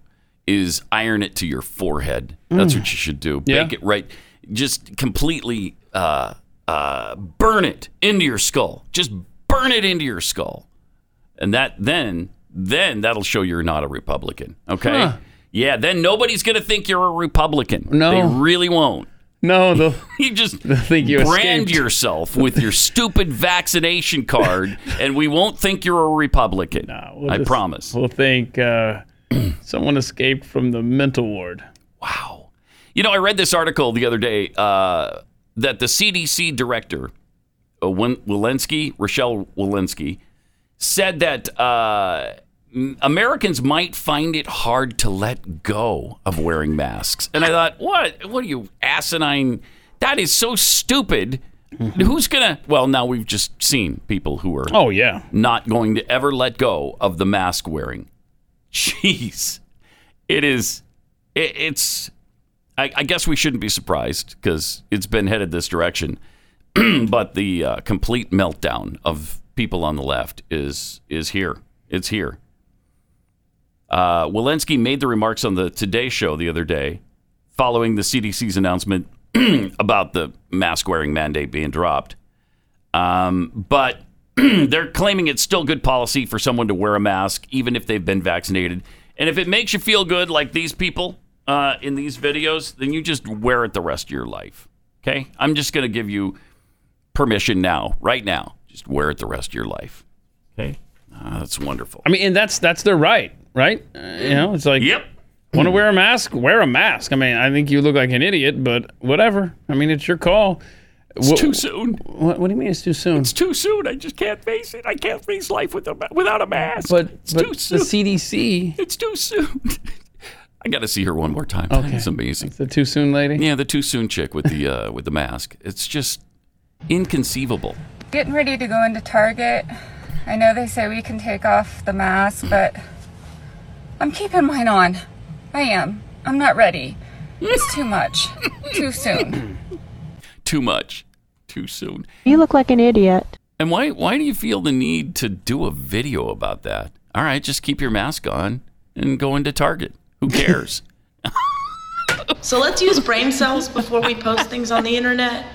Speaker 2: is iron it to your forehead. That's
Speaker 3: Mm.
Speaker 2: what you should do.
Speaker 3: Yeah.
Speaker 2: Bake it right. Just completely uh, uh, burn it into your skull. Just burn it into your skull, and that then then that'll show you're not a Republican. Okay.
Speaker 3: Huh.
Speaker 2: Yeah. Then nobody's gonna think you're a Republican.
Speaker 3: No.
Speaker 2: they really won't.
Speaker 3: No, they'll,
Speaker 2: You just
Speaker 3: think you
Speaker 2: brand
Speaker 3: escaped.
Speaker 2: yourself with your stupid vaccination card, and we won't think you're a Republican.
Speaker 3: We'll
Speaker 2: I
Speaker 3: just-
Speaker 2: promise.
Speaker 3: We'll think uh, someone escaped from the mental ward.
Speaker 2: Wow. You know, I read this article the other day uh, that the CDC director, uh, Walensky, Rochelle Walensky, said that uh, Americans might find it hard to let go of wearing masks. And I thought, what? What are you asinine? That is so stupid. Who's gonna? Well, now we've just seen people who are
Speaker 3: Oh yeah.
Speaker 2: not going to ever let go of the mask wearing. Jeez, it is. It, it's. I, I guess we shouldn't be surprised because it's been headed this direction. but the uh, complete meltdown of people on the left is is here. It's here. Uh, Walensky made the remarks on the Today Show the other day, following the CDC's announcement about the mask wearing mandate being dropped. Um, but they're claiming it's still good policy for someone to wear a mask, even if they've been vaccinated. And if it makes you feel good, like these people uh, in these videos, then you just wear it the rest of your life. Okay? I'm just going to give you permission now, right now. Just wear it the rest of your life. Okay? Uh, that's wonderful.
Speaker 3: I mean, and that's that's their right, right? Uh, you know, it's like,
Speaker 2: yep.
Speaker 3: Want to wear a mask? Wear a mask. I mean, I think you look like an idiot, but whatever. I mean, it's your call.
Speaker 2: It's
Speaker 3: What-
Speaker 2: too soon.
Speaker 3: What, what do you mean it's too soon?
Speaker 2: It's too soon. I just can't face it. I can't face life with a, without a mask.
Speaker 3: but
Speaker 2: it's
Speaker 3: but
Speaker 2: too
Speaker 3: the. CDC.
Speaker 2: It's too soon. I got to see her one more time.
Speaker 3: Okay.
Speaker 2: It's amazing.
Speaker 3: The too soon lady.
Speaker 2: Yeah, the too soon chick with the uh, with the mask. It's just inconceivable.
Speaker 11: Getting ready to go into Target. I know they say we can take off the mask, but I'm keeping mine on. I am. I'm not ready. It's too much. Too soon.
Speaker 2: Too much. Too soon.
Speaker 13: You look like an idiot.
Speaker 2: And why why do you feel the need to do a video about that? All right, just keep your mask on and go into Target. Who cares?
Speaker 14: So let's use brain cells before we post things on the internet.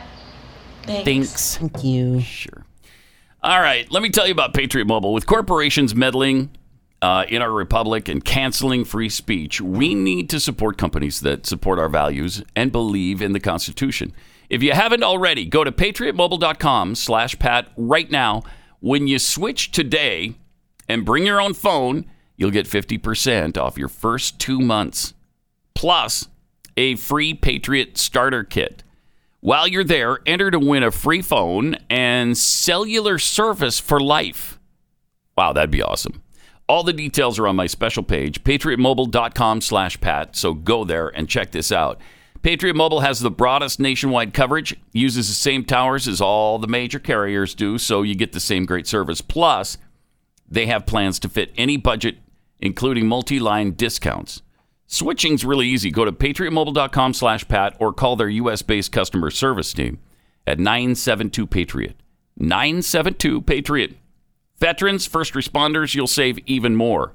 Speaker 14: Thanks.
Speaker 2: Thanks.
Speaker 13: Thank you.
Speaker 2: Sure. All right, let me tell you about Patriot Mobile. With corporations meddling uh, in our republic and canceling free speech, we need to support companies that support our values and believe in the Constitution. If you haven't already, go to patriotmobile.com slash Pat right now. When you switch today and bring your own phone, you'll get 50% off your first two months, plus a free Patriot starter kit. While you're there, enter to win a free phone and cellular service for life. Wow, that'd be awesome. All the details are on my special page, patriotmobile.com slash Pat. So go there and check this out. Patriot Mobile has the broadest nationwide coverage, uses the same towers as all the major carriers do, so you get the same great service. Plus, they have plans to fit any budget, including multi-line discounts. Switching's really easy. Go to patriotmobile.com slash Pat or call their U.S.-based customer service team at 972-PATRIOT. 972-PATRIOT. Veterans, first responders, you'll save even more.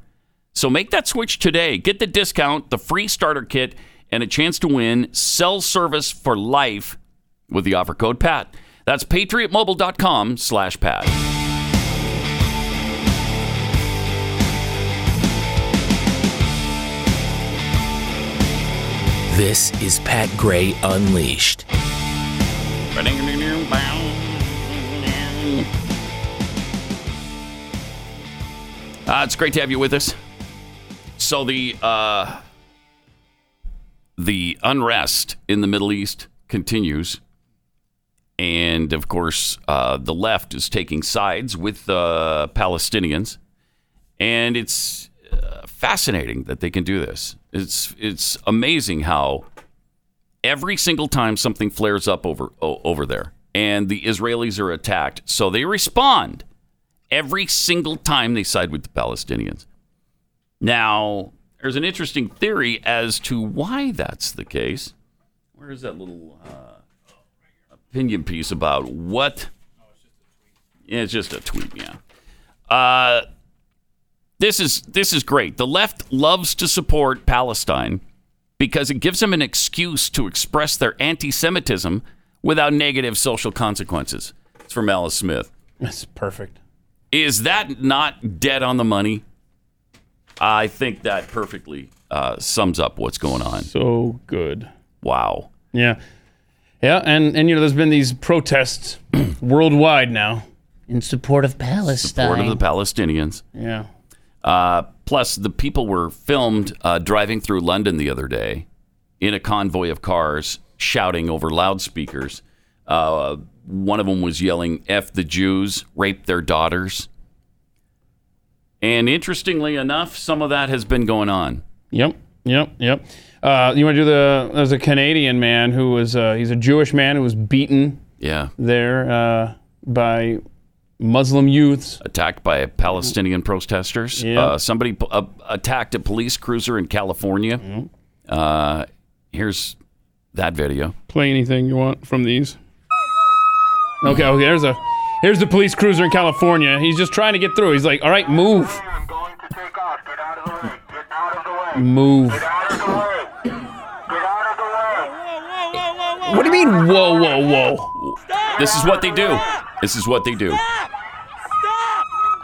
Speaker 2: So make that switch today. Get the discount, the free starter kit, and a chance to win cell service for life with the offer code PAT. That's patriotmobile.com slash Pat.
Speaker 1: This is Pat Gray Unleashed.
Speaker 2: Uh, it's great to have you with us. So the uh, the unrest in the Middle East continues, and of course, uh, the left is taking sides with the Palestinians, and it's uh, fascinating that they can do this. It's it's amazing how every single time something flares up over over there, and the Israelis are attacked, so they respond every single time they side with the Palestinians. Now, there's an interesting theory as to why that's the case. Where is that little uh, opinion piece about what? Yeah, it's just a tweet. Yeah. Uh, this is this is great. The left loves to support Palestine because it gives them an excuse to express their anti-Semitism without negative social consequences. It's from Alice Smith.
Speaker 3: That's perfect.
Speaker 2: Is that not dead on the money? I think that perfectly uh, sums up what's going on.
Speaker 3: So good.
Speaker 2: Wow.
Speaker 3: Yeah. Yeah, and, and you know, there's been these protests worldwide now in support of Palestine.
Speaker 2: Support of the Palestinians.
Speaker 3: Yeah.
Speaker 2: Uh, plus, the people were filmed uh, driving through London the other day in a convoy of cars, shouting over loudspeakers. Uh, one of them was yelling, F the Jews, rape their daughters. And interestingly enough, some of that has been going on.
Speaker 3: Yep, yep, yep. Uh, you want to do the? There's a Canadian man who was uh, he's a Jewish man who was beaten
Speaker 2: Yeah.
Speaker 3: there uh, by Muslim youths.
Speaker 2: Attacked by Palestinian protesters.
Speaker 3: Yeah.
Speaker 2: Uh, somebody p- uh, attacked a police cruiser in California.
Speaker 3: Mm-hmm.
Speaker 2: Uh, here's that video.
Speaker 3: Play anything you want from these. Okay, okay. There's a here's the police cruiser in California. He's just trying to get through. He's like, all right, move. Move. Get out of the way. Get out of the way. What do you mean, whoa, whoa, whoa?
Speaker 2: This is what they do. This is what they do.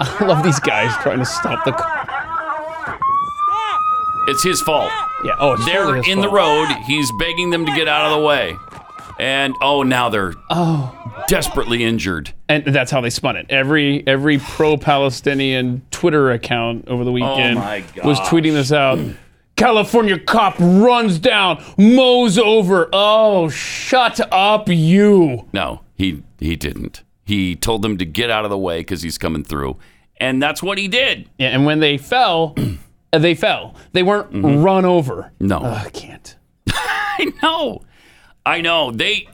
Speaker 3: I love these guys trying to stop the car.
Speaker 2: It's his fault.
Speaker 3: Yeah. Oh, it's
Speaker 2: they're
Speaker 3: totally his
Speaker 2: in the road. He's begging them to get out of the way, and oh, now they're
Speaker 3: oh
Speaker 2: desperately injured.
Speaker 3: And that's how they spun it. Every every pro-Palestinian Twitter account over the weekend
Speaker 2: Oh
Speaker 3: was tweeting this out. California cop runs down, mows over. Oh, shut up, you.
Speaker 2: No, he he didn't. He told them to get out of the way because he's coming through, and that's what he did.
Speaker 3: Yeah, and when they fell, they fell. They weren't mm-hmm. run over.
Speaker 2: No,
Speaker 3: Ugh, I can't.
Speaker 2: I know, I know. They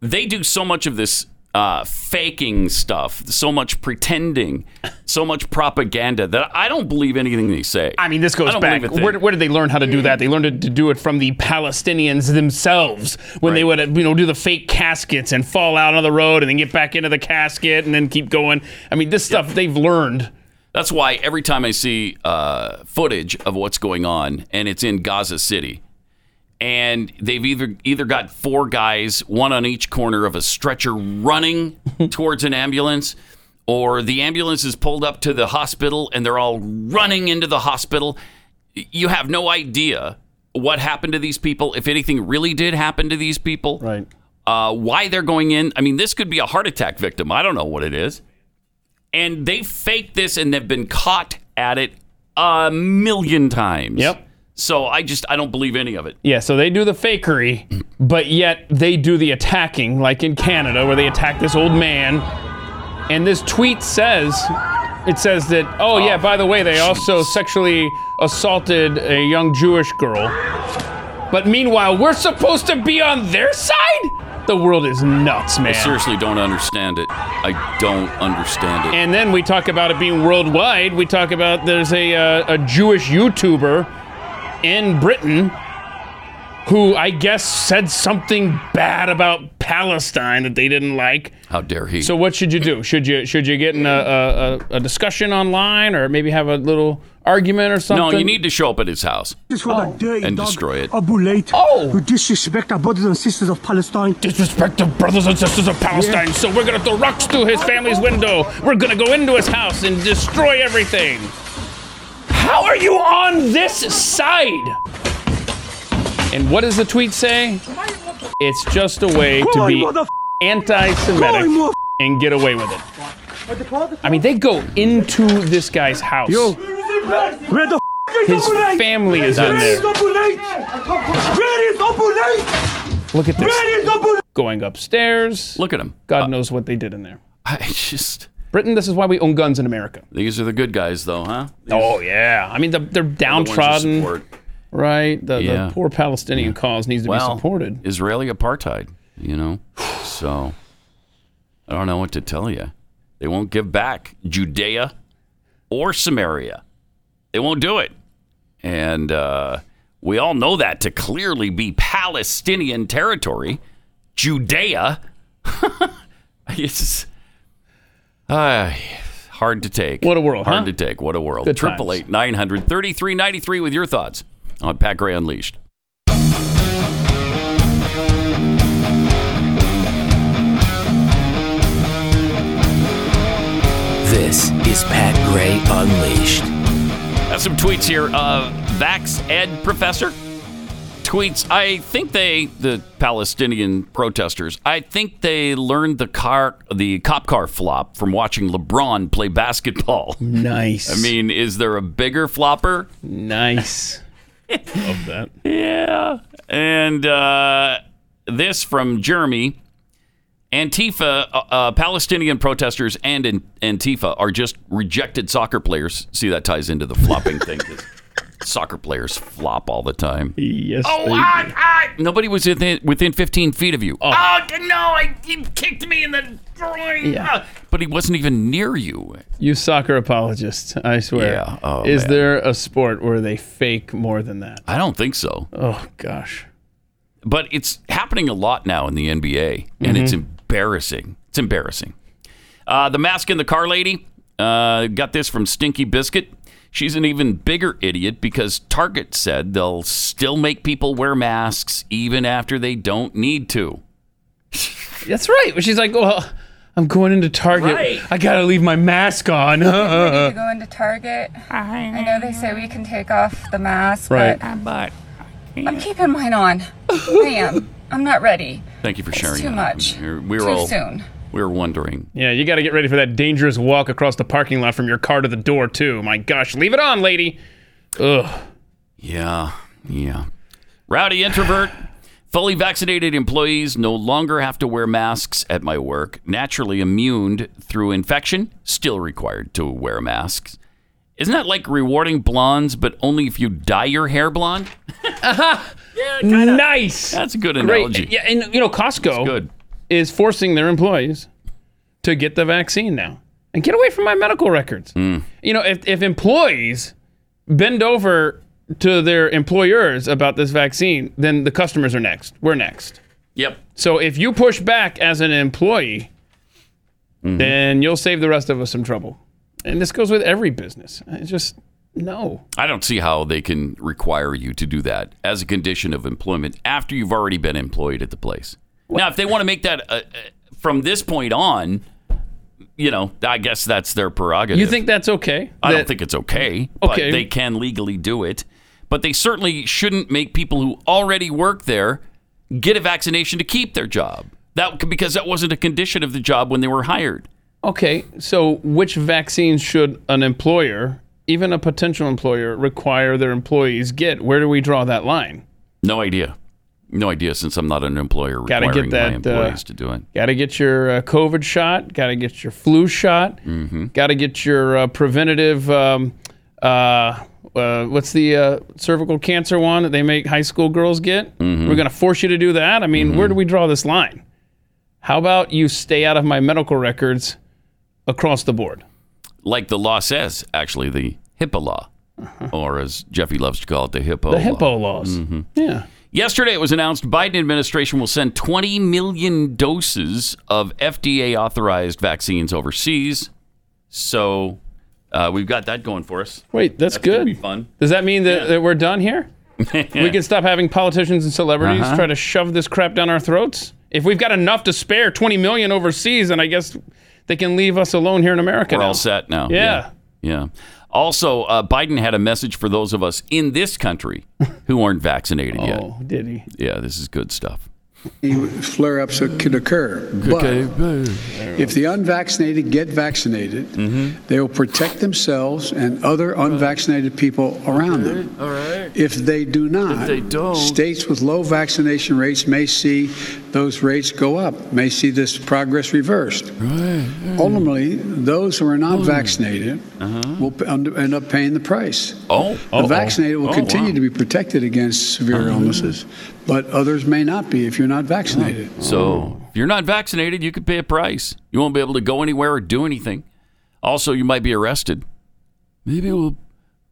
Speaker 2: they do so much of this uh, faking stuff, so much pretending, so much propaganda that I don't believe anything they say.
Speaker 3: I mean, this goes back. Where, where did they learn how to do that? They learned to, to do it from the Palestinians themselves when they would, you know, do the fake caskets and fall out on the road and then get back into the casket and then keep going. I mean, this stuff they've learned.
Speaker 2: That's why every time I see uh, footage of what's going on, and it's in Gaza City, and they've either either got four guys, one on each corner of a stretcher, running towards an ambulance, or the ambulance is pulled up to the hospital and they're all running into the hospital. You have no idea what happened to these people, if anything really did happen to these people.
Speaker 3: Right.
Speaker 2: Uh, why they're going in. I mean, this could be a heart attack victim. I don't know what it is. And they faked this and they've been caught at it a million times.
Speaker 3: Yep.
Speaker 2: So I just, I don't believe any of it.
Speaker 3: Yeah, so they do the fakery, but yet they do the attacking, like in Canada, where they attack this old man. And this tweet says, it says that, oh, yeah, by the way, they also sexually assaulted a young Jewish girl. But meanwhile, we're supposed to be on their side? The world is nuts, man.
Speaker 2: I seriously don't understand it. I don't understand it.
Speaker 3: And then we talk about it being worldwide. We talk about there's a, uh, a Jewish YouTuber in Britain who I guess said something bad about Palestine that they didn't like.
Speaker 2: How dare he?
Speaker 3: So what should you do? Should you should you get in a, a, a- a discussion online or maybe have a little argument or something?
Speaker 2: No, you need to show up at his house
Speaker 13: This is what I dirty
Speaker 2: and
Speaker 13: dog
Speaker 2: destroy it.
Speaker 13: Abu Late,
Speaker 3: oh.
Speaker 13: who disrespect our brothers and sisters of Palestine.
Speaker 3: Disrespect the brothers and sisters of Palestine. So we're gonna throw rocks through his family's window. We're gonna go into his house and destroy everything. How are you on this side? And what does the tweet say? It's just a way to be anti-Semitic and get away with it. I mean, they go into this guy's house.
Speaker 13: Yo, where the
Speaker 3: His family is in
Speaker 13: Where
Speaker 3: there.
Speaker 13: is Abu Late? Where is Abu Late?
Speaker 3: Look at this. Going upstairs.
Speaker 2: Look at him.
Speaker 3: God knows what they did in there.
Speaker 2: I just.
Speaker 3: Britain, this is why we own guns in America.
Speaker 2: These are the good guys, though, huh?
Speaker 3: Oh yeah, I mean the, they're downtrodden,
Speaker 2: support.
Speaker 3: right? The,
Speaker 2: Yeah.
Speaker 3: the poor Palestinian cause needs to
Speaker 2: well,
Speaker 3: be supported.
Speaker 2: Israeli apartheid, you know. So I don't know what to tell you. They won't give back Judea or Samaria. They won't do it, and uh, we all know that to clearly be Palestinian territory. Judea, it's uh, hard to take.
Speaker 3: What a world,
Speaker 2: Hard
Speaker 3: huh?
Speaker 2: to take. What a world.
Speaker 3: Good
Speaker 2: Triple eight nine hundred thirty three ninety three with your thoughts on Pat Gray Unleashed.
Speaker 1: This is Pat Gray Unleashed.
Speaker 2: Got some tweets here. Uh, Vax Ed professor tweets. I think they, the Palestinian protesters, I think they learned the car, the cop car flop from watching LeBron play basketball.
Speaker 3: Nice.
Speaker 2: I mean, is there a bigger flopper?
Speaker 3: Nice. Love that.
Speaker 2: Yeah. And uh, this from Jeremy. Antifa, uh, uh, Palestinian protesters and in, Antifa are just rejected soccer players. See, that ties into the flopping thing. 'cause Soccer players flop all the time.
Speaker 3: Yes.
Speaker 2: Oh,
Speaker 3: they do.
Speaker 2: ah, nobody was within, within 15 feet of you.
Speaker 3: Oh.
Speaker 2: no, I, he kicked me in the groin.
Speaker 3: Yeah.
Speaker 2: Ah. But he wasn't even near you.
Speaker 3: You soccer apologists, I swear.
Speaker 2: Yeah. Oh,
Speaker 3: is
Speaker 2: man.
Speaker 3: there a sport where they fake more than that?
Speaker 2: I don't think so.
Speaker 3: Oh gosh.
Speaker 2: but it's happening a lot now in the NBA, and it's embarrassing. It's embarrassing. Uh, the mask in the car lady uh, got this from Stinky Biscuit. She's an even bigger idiot because Target said they'll still make people wear masks even after they don't need to.
Speaker 3: That's right. She's like, well, I'm going into Target.
Speaker 2: Right.
Speaker 3: I gotta leave my mask on.
Speaker 11: ready to go into Target. I know they say we can take off the mask,
Speaker 3: Right.
Speaker 11: but
Speaker 2: But
Speaker 11: I'm keeping mine on. I am. I'm not ready.
Speaker 2: thank you for
Speaker 11: It's
Speaker 2: sharing.
Speaker 11: too
Speaker 2: that.
Speaker 11: much.
Speaker 2: We're, we're
Speaker 11: Too
Speaker 2: all
Speaker 11: soon.
Speaker 2: We were wondering.
Speaker 3: yeah, you gotta get ready for that dangerous walk across the parking lot from your car to the door too. My gosh, leave it on, lady. Ugh.
Speaker 2: Yeah, yeah. Rowdy introvert. Fully vaccinated employees no longer have to wear masks at my work. Naturally immune through infection, still required to wear masks. Isn't that like rewarding blondes, but only if you dye your hair blonde? Uh-huh.
Speaker 3: Nice.
Speaker 2: That's a good
Speaker 3: Great.
Speaker 2: analogy.
Speaker 3: Yeah, and you know Costco
Speaker 2: Good.
Speaker 3: Is forcing their employees to get the vaccine now and get away from my medical records.
Speaker 2: Hmm.
Speaker 3: You know, if if employees bend over to their employers about this vaccine, then the customers are next. We're next.
Speaker 2: Yep.
Speaker 3: So if you push back as an employee,
Speaker 2: Mm-hmm.
Speaker 3: then you'll save the rest of us some trouble. And this goes with every business. It's just no.
Speaker 2: I don't see how they can require you to do that as a condition of employment after you've already been employed at the place. Now, if they want to make that uh, uh, from this point on, you know, I guess that's their prerogative.
Speaker 3: You think that's okay?
Speaker 2: I don't think it's okay, but
Speaker 3: Okay.
Speaker 2: they can legally do it. But they certainly shouldn't make people who already work there get a vaccination to keep their job. That because that wasn't a condition of the job when they were hired.
Speaker 3: Okay, so which vaccines should an employer, even a potential employer, require their employees get? Where do we draw that line?
Speaker 2: No idea. No idea since I'm not an employer
Speaker 3: Gotta
Speaker 2: requiring
Speaker 3: get
Speaker 2: my
Speaker 3: that, uh,
Speaker 2: employees to do it.
Speaker 3: Got to get your uh, COVID shot. Got to get your flu shot.
Speaker 2: Mm-hmm.
Speaker 3: Got to get your uh, preventative. Um, uh, uh, what's the uh, cervical cancer one that they make high school girls get?
Speaker 2: Mm-hmm.
Speaker 3: We're going to force you to do that. I mean, where do we draw this line? How about you stay out of my medical records across the board?
Speaker 2: Like the law says, actually, the HIPAA law, or as Jeffy loves to call it, the HIPAA.
Speaker 3: Uh-huh. The
Speaker 2: law.
Speaker 3: HIPAA laws.
Speaker 2: Mhm.
Speaker 3: Yeah.
Speaker 2: Yesterday, it was announced Biden administration will send 20 million doses of FDA authorized vaccines overseas. So uh, we've got that going for us.
Speaker 3: Wait, that's, good.
Speaker 2: be fun.
Speaker 3: Does that mean that, that we're done here? we can stop having politicians and celebrities
Speaker 2: Uh-huh.
Speaker 3: try to shove this crap down our throats? If we've got enough to spare 20 million overseas, then I guess they can leave us alone here in America.
Speaker 2: We're
Speaker 3: now.
Speaker 2: all set now.
Speaker 3: Yeah.
Speaker 2: Yeah. Yeah. Also, uh, Biden had a message for those of us in this country who aren't vaccinated yet.
Speaker 3: Oh, did he?
Speaker 2: Yeah, this is good stuff.
Speaker 5: Flare ups could occur. But if the unvaccinated get vaccinated,
Speaker 2: Mm-hmm.
Speaker 5: they will protect themselves and other unvaccinated people around them.
Speaker 2: All right.
Speaker 5: If they do not,
Speaker 2: they
Speaker 5: states with low vaccination rates may see those rates go up, may see this progress reversed. Ultimately, those who are not vaccinated will p- und- end up paying the price.
Speaker 2: Uh-huh. Oh.
Speaker 5: The
Speaker 2: Uh-oh.
Speaker 5: vaccinated will
Speaker 2: Oh,
Speaker 5: continue
Speaker 2: wow.
Speaker 5: to be protected against severe illnesses, but others may not be if you're not vaccinated.
Speaker 2: So if you're not vaccinated, you could pay a price. You won't be able to go anywhere or do anything. Also, you might be arrested. Maybe we'll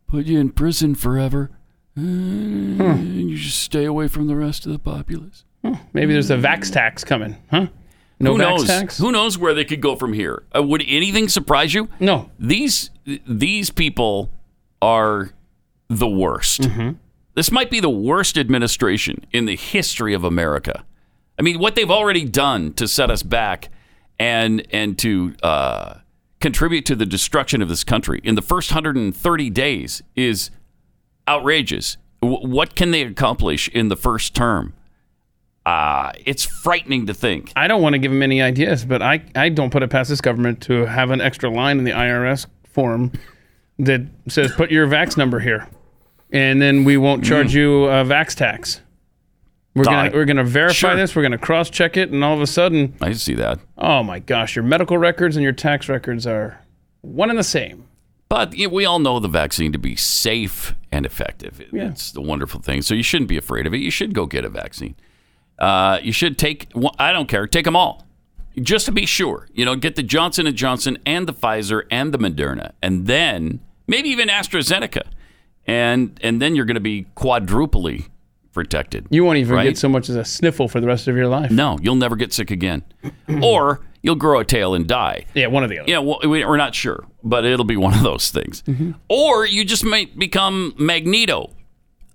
Speaker 2: put you in prison forever. And you just stay away from the rest of the populace.
Speaker 3: Maybe there's a vax tax coming, huh? No
Speaker 2: Who
Speaker 3: vax
Speaker 2: knows?
Speaker 3: tax?
Speaker 2: Who knows where they could go from here? Uh, would anything surprise you?
Speaker 3: No.
Speaker 2: These these people are the worst.
Speaker 3: Mm-hmm.
Speaker 2: This might be the worst administration in the history of America. I mean, what they've already done to set us back and and to uh, contribute to the destruction of this country in the first 130 days is outrageous. W- what can they accomplish in the first term? Uh, it's frightening to think.
Speaker 3: I don't want to give them any ideas, but I, I don't put it past this government to have an extra line in the IRS form that says put your vax number here, and then we won't charge you a vax tax. We're gonna we're gonna verify
Speaker 2: Sure.
Speaker 3: this. We're gonna cross check it, and all of a sudden,
Speaker 2: I see that.
Speaker 3: oh my gosh, your medical records and your tax records are one and the same.
Speaker 2: But you know, we all know the vaccine to be safe and effective. It's the wonderful thing. So you shouldn't be afraid of it. You should go get a vaccine. Uh, you should take. one- I don't care. Take them all, just to be sure. You know, get the Johnson and Johnson and the Pfizer and the Moderna, and then maybe even AstraZeneca, and and then you're going to be quadruply protected.
Speaker 3: You won't even
Speaker 2: right?
Speaker 3: get so much as a sniffle for the rest of your life.
Speaker 2: No, you'll never get sick again, or you'll grow a tail and die.
Speaker 3: Yeah, one of the other.
Speaker 2: Yeah, well, we- we're not sure, but it'll be one of those things.
Speaker 3: Mm-hmm.
Speaker 2: Or you just might become Magneto.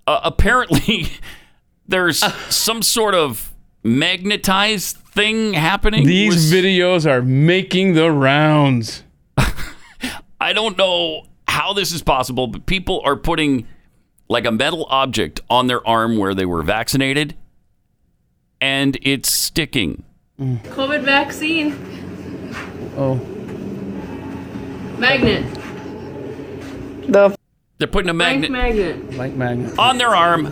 Speaker 2: Uh, apparently, there's some sort of magnetized thing happening.
Speaker 3: These
Speaker 2: with-
Speaker 3: videos are making the rounds.
Speaker 2: I don't know how this is possible, but people are putting like a metal object on their arm where they were vaccinated, and it's sticking.
Speaker 15: COVID vaccine.
Speaker 3: Oh.
Speaker 15: Magnet. The
Speaker 2: They're putting a
Speaker 15: blank
Speaker 2: magnet
Speaker 15: magnet.
Speaker 3: Blank magnet.
Speaker 2: on their arm.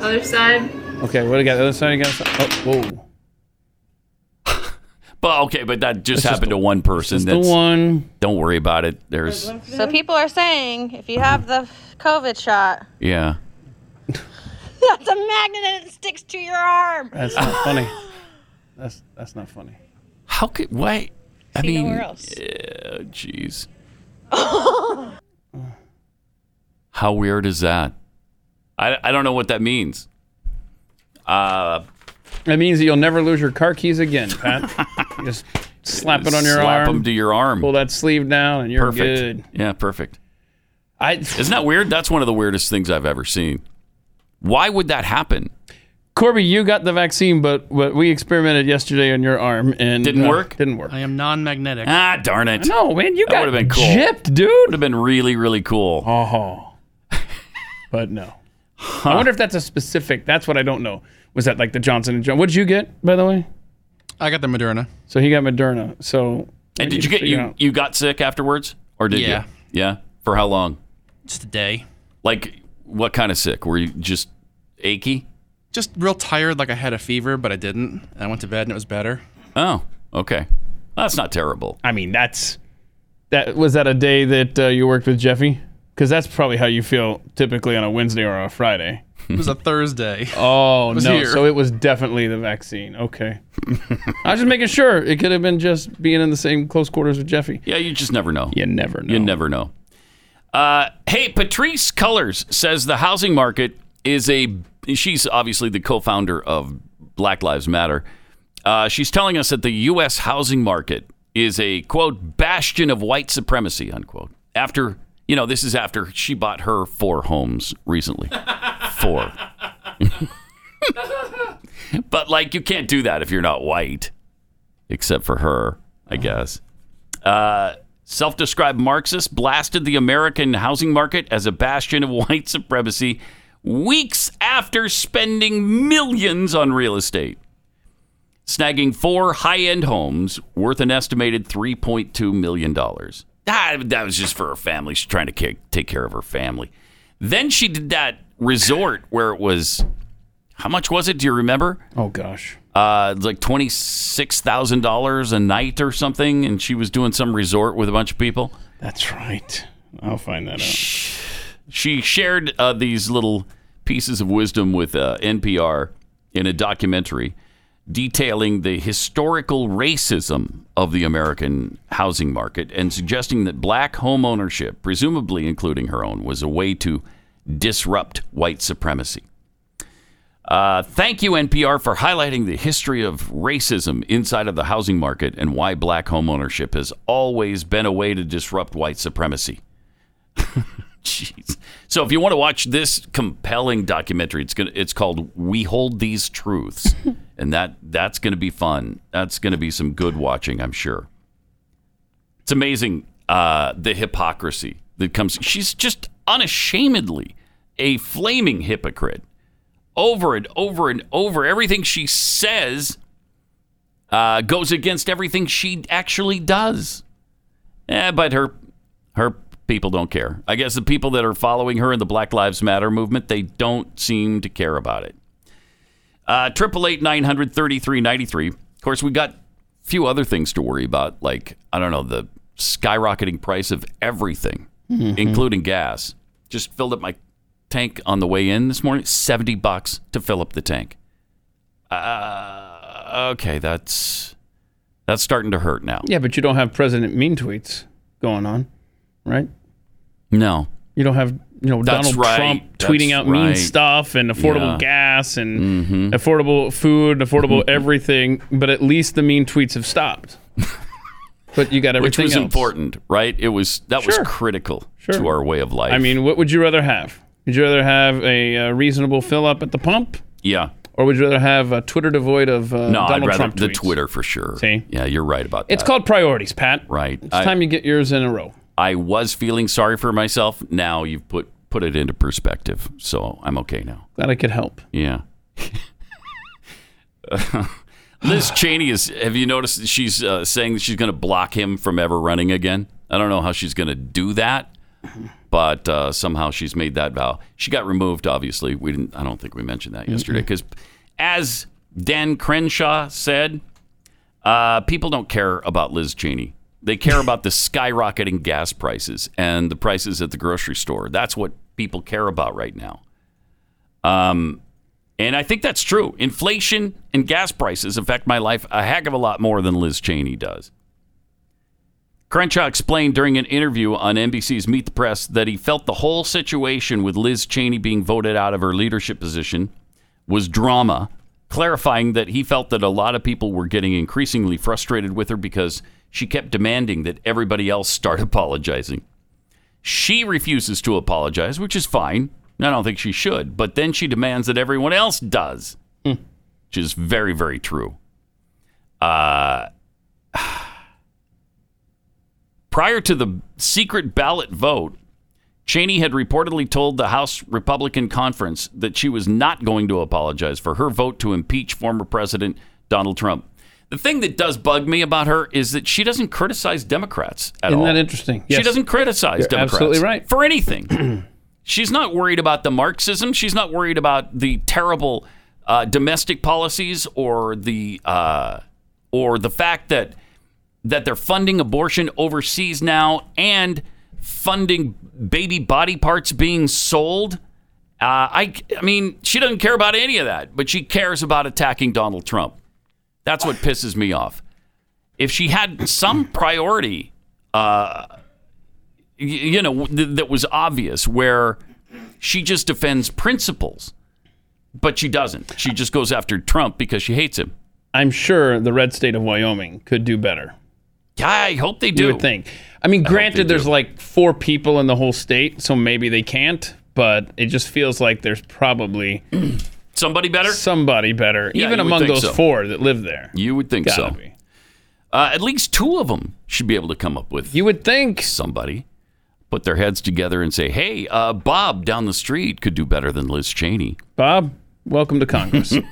Speaker 15: Other side.
Speaker 3: Okay, what do you got? The other side, you got? Oh, whoa.
Speaker 2: But okay, but that just
Speaker 3: That's
Speaker 2: happened
Speaker 3: the-
Speaker 2: to one person.
Speaker 3: just the
Speaker 2: That's
Speaker 3: one.
Speaker 2: Don't worry about it. There's
Speaker 16: So people are saying if you have the COVID shot,
Speaker 2: yeah.
Speaker 16: that's a magnet and it sticks to your arm.
Speaker 3: That's not funny. That's that's not funny.
Speaker 2: How could why? I
Speaker 16: See
Speaker 2: mean,
Speaker 16: nowhere else.
Speaker 2: yeah, jeez. How weird is that? I, I don't know what that means. Uh,
Speaker 3: That means that you'll never lose your car keys again, Pat. You just slap it on your
Speaker 2: slap
Speaker 3: arm.
Speaker 2: Slap them to your arm.
Speaker 3: Pull that sleeve down, and you're
Speaker 2: perfect.
Speaker 3: good.
Speaker 2: Yeah, perfect.
Speaker 3: I
Speaker 2: Isn't that weird? That's one of the weirdest things I've ever seen. Why would that happen?
Speaker 3: Corby, you got the vaccine, but, but we experimented yesterday on your arm and
Speaker 2: Didn't
Speaker 3: uh,
Speaker 2: work?
Speaker 3: Didn't work.
Speaker 17: I am non-magnetic.
Speaker 2: Ah, darn it.
Speaker 3: No, man, you
Speaker 2: that
Speaker 3: got
Speaker 2: would have been cool.
Speaker 3: gypped, dude.
Speaker 2: Would have been really, really cool.
Speaker 3: Oh, but no. I wonder if that's a specific. That's what I don't know. Was that like the Johnson and Johnson? What did you get, by the way?
Speaker 17: I got the Moderna.
Speaker 3: So he got Moderna. So
Speaker 2: And did you get you
Speaker 3: out-
Speaker 2: you got sick afterwards, or did
Speaker 17: Yeah.
Speaker 2: you? Yeah. For how long?
Speaker 17: Just a day.
Speaker 2: Like what kind of sick? Were you just achy?
Speaker 17: Just real tired, like I had a fever, but I didn't. And I went to bed and it was better.
Speaker 2: Oh, okay. That's not terrible.
Speaker 3: I mean, that's that was that a day that uh, you worked with Jeffy? Because that's probably how you feel typically on a Wednesday or a Friday.
Speaker 17: It was a Thursday.
Speaker 3: Oh no!
Speaker 17: here.
Speaker 3: So it was definitely the vaccine. Okay. I was just making sure. It could have been just being in the same close quarters with Jeffy.
Speaker 2: Yeah, you just never know.
Speaker 3: You never know.
Speaker 2: You never know. Uh, hey, Patrisse Cullors says the housing market is a. She's obviously the co-founder of Black Lives Matter. Uh, she's telling us that the U.S. housing market is a quote bastion of white supremacy unquote. After you know, this is after she bought her four homes recently. four. but like, you can't do that if you're not white, except for her, I guess. Uh, Self described Marxist blasted the American housing market as a bastion of white supremacy weeks after spending millions on real estate, snagging four high end homes worth an estimated $3.2 million. That, that was just for her family. She's trying to ca- take care of her family. Then she did that resort where it was, how much was it? Do you remember?
Speaker 3: Oh gosh.
Speaker 2: uh, like twenty six thousand dollars a night or something, and she was doing some resort with a bunch of people.
Speaker 3: That's right. I'll find that out.
Speaker 2: She shared uh, these little pieces of wisdom with uh, NPR in a documentary detailing the historical racism of the American housing market and suggesting that black home ownership, presumably including her own, was a way to disrupt white supremacy. Uh, thank you, NPR, for highlighting the history of racism inside of the housing market and why black home ownership has always been a way to disrupt white supremacy. Jeez. So if you want to watch this compelling documentary, it's gonna it's called We Hold These Truths. and that that's gonna be fun. That's gonna be some good watching, I'm sure. It's amazing uh, the hypocrisy that comes. She's just unashamedly a flaming hypocrite. Over and over and over, everything she says uh, goes against everything she actually does. Eh, but her her people don't care. I guess the people that are following her in the Black Lives Matter movement, they don't seem to care about it. Uh, Triple eight nine hundred thirty three ninety three. Of course, we got a few other things to worry about, like I don't know the skyrocketing price of everything,
Speaker 3: Mhm.
Speaker 2: including gas. Just filled up my tank on the way in this morning. Seventy bucks to fill up the tank. Uh, okay, that's that's starting to hurt now.
Speaker 3: Yeah, but you don't have President mean tweets going on, right?
Speaker 2: No.
Speaker 3: You don't have you know
Speaker 2: That's
Speaker 3: Donald
Speaker 2: right.
Speaker 3: Trump tweeting
Speaker 2: That's
Speaker 3: out mean
Speaker 2: right.
Speaker 3: stuff and affordable
Speaker 2: Yeah.
Speaker 3: gas and
Speaker 2: Mhm.
Speaker 3: affordable food, affordable everything. But at least the mean tweets have stopped. but you got everything Which
Speaker 2: was
Speaker 3: else.
Speaker 2: important, right? It was that
Speaker 3: Sure.
Speaker 2: was critical
Speaker 3: Sure.
Speaker 2: to our way of life.
Speaker 3: I mean, what would you rather have? Would you rather have a, uh reasonable fill up at the pump,
Speaker 2: yeah.
Speaker 3: or would you rather have a Twitter devoid of uh,
Speaker 2: no, I'd
Speaker 3: Donald
Speaker 2: rather
Speaker 3: Trump
Speaker 2: the
Speaker 3: tweets?
Speaker 2: Twitter for sure.
Speaker 3: See?
Speaker 2: Yeah, you're right about that.
Speaker 3: It's called priorities, Pat.
Speaker 2: right.
Speaker 3: It's time you get yours in a row.
Speaker 2: I was feeling sorry for myself. Now you've put put it into perspective, so I'm okay now.
Speaker 3: Glad I could help.
Speaker 2: Yeah. Liz Cheney is. Have you noticed she's uh, saying that she's going to block him from ever running again? I don't know how she's going to do that, but uh, somehow she's made that vow. She got removed. Obviously, we didn't. I don't think we mentioned that yesterday because, as Dan Crenshaw said, uh, people don't care about Liz Cheney. They care about the skyrocketing gas prices and the prices at the grocery store. That's what people care about right now. Um, and I think that's true. Inflation and gas prices affect my life a heck of a lot more than Liz Cheney does. Crenshaw explained during an interview on NBC's Meet the Press that he felt the whole situation with Liz Cheney being voted out of her leadership position was drama, clarifying that he felt that a lot of people were getting increasingly frustrated with her because she kept demanding that everybody else start apologizing. She refuses to apologize, which is fine. I don't think she should, but then she demands that everyone else does.
Speaker 3: Hmm.
Speaker 2: which is very, very true. Uh, prior to the secret ballot vote, Cheney had reportedly told the House Republican conference that she was not going to apologize for her vote to impeach former President Donald Trump. The thing that does bug me about her is that she doesn't criticize Democrats at
Speaker 3: Isn't
Speaker 2: all.
Speaker 3: that interesting?
Speaker 2: She doesn't criticize
Speaker 3: You're
Speaker 2: Democrats
Speaker 3: absolutely right.
Speaker 2: for anything. She's not worried about the Marxism. She's not worried about the terrible uh, domestic policies or the uh, or the fact that that they're funding abortion overseas now and funding baby body parts being sold. Uh, I, I mean, she doesn't care about any of that, but she cares about attacking Donald Trump. That's what pisses me off. If she had some priority, uh, you know, th- that was obvious, where she just defends principles, but she doesn't. She just goes after Trump because she hates him.
Speaker 3: I'm sure the red state of Wyoming could do better.
Speaker 2: Yeah, I hope they do.
Speaker 3: You would think. I mean,
Speaker 2: I
Speaker 3: granted, there's
Speaker 2: do.
Speaker 3: like four people in the whole state, so maybe they can't. But it just feels like there's probably
Speaker 2: somebody better.
Speaker 3: Somebody better,
Speaker 2: Yeah,
Speaker 3: even among those
Speaker 2: so.
Speaker 3: four that live there.
Speaker 2: You would think
Speaker 3: Gotta
Speaker 2: so.
Speaker 3: be.
Speaker 2: Uh, at least two of them should be able to come up with.
Speaker 3: You would think
Speaker 2: somebody put their heads together and say, "Hey, uh, Bob down the street could do better than Liz Cheney."
Speaker 3: Bob, welcome to Congress.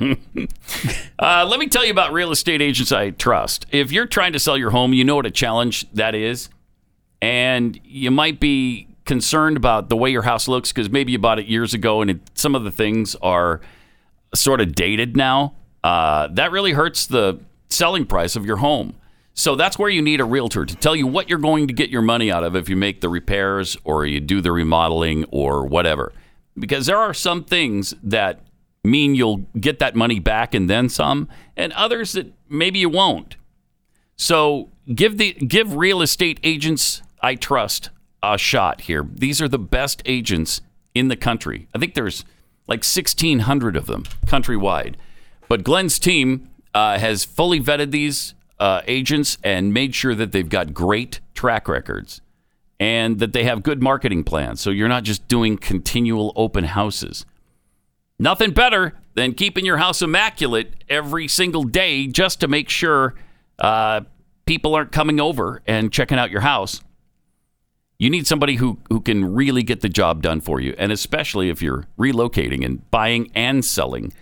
Speaker 2: Uh, let me tell you about real estate agents I trust. If you're trying to sell your home, you know what a challenge that is, and you might be concerned about the way your house looks because maybe you bought it years ago and it, some of the things are sort of dated now. Uh, that really hurts the selling price of your home. So that's where you need a realtor to tell you what you're going to get your money out of if you make the repairs or you do the remodeling or whatever. Because there are some things that mean you'll get that money back and then some, and others that maybe you won't. So give the give real estate agents I trust a shot here. These are the best agents in the country. I think there's like 1,600 of them countrywide. But Glenn's team uh, has fully vetted these uh, agents and made sure that they've got great track records and that they have good marketing plans. So you're not just doing continual open houses. Nothing better than keeping your house immaculate every single day just to make sure uh, people aren't coming over and checking out your house. You need somebody who, who can really get the job done for you, and especially if you're relocating and buying and selling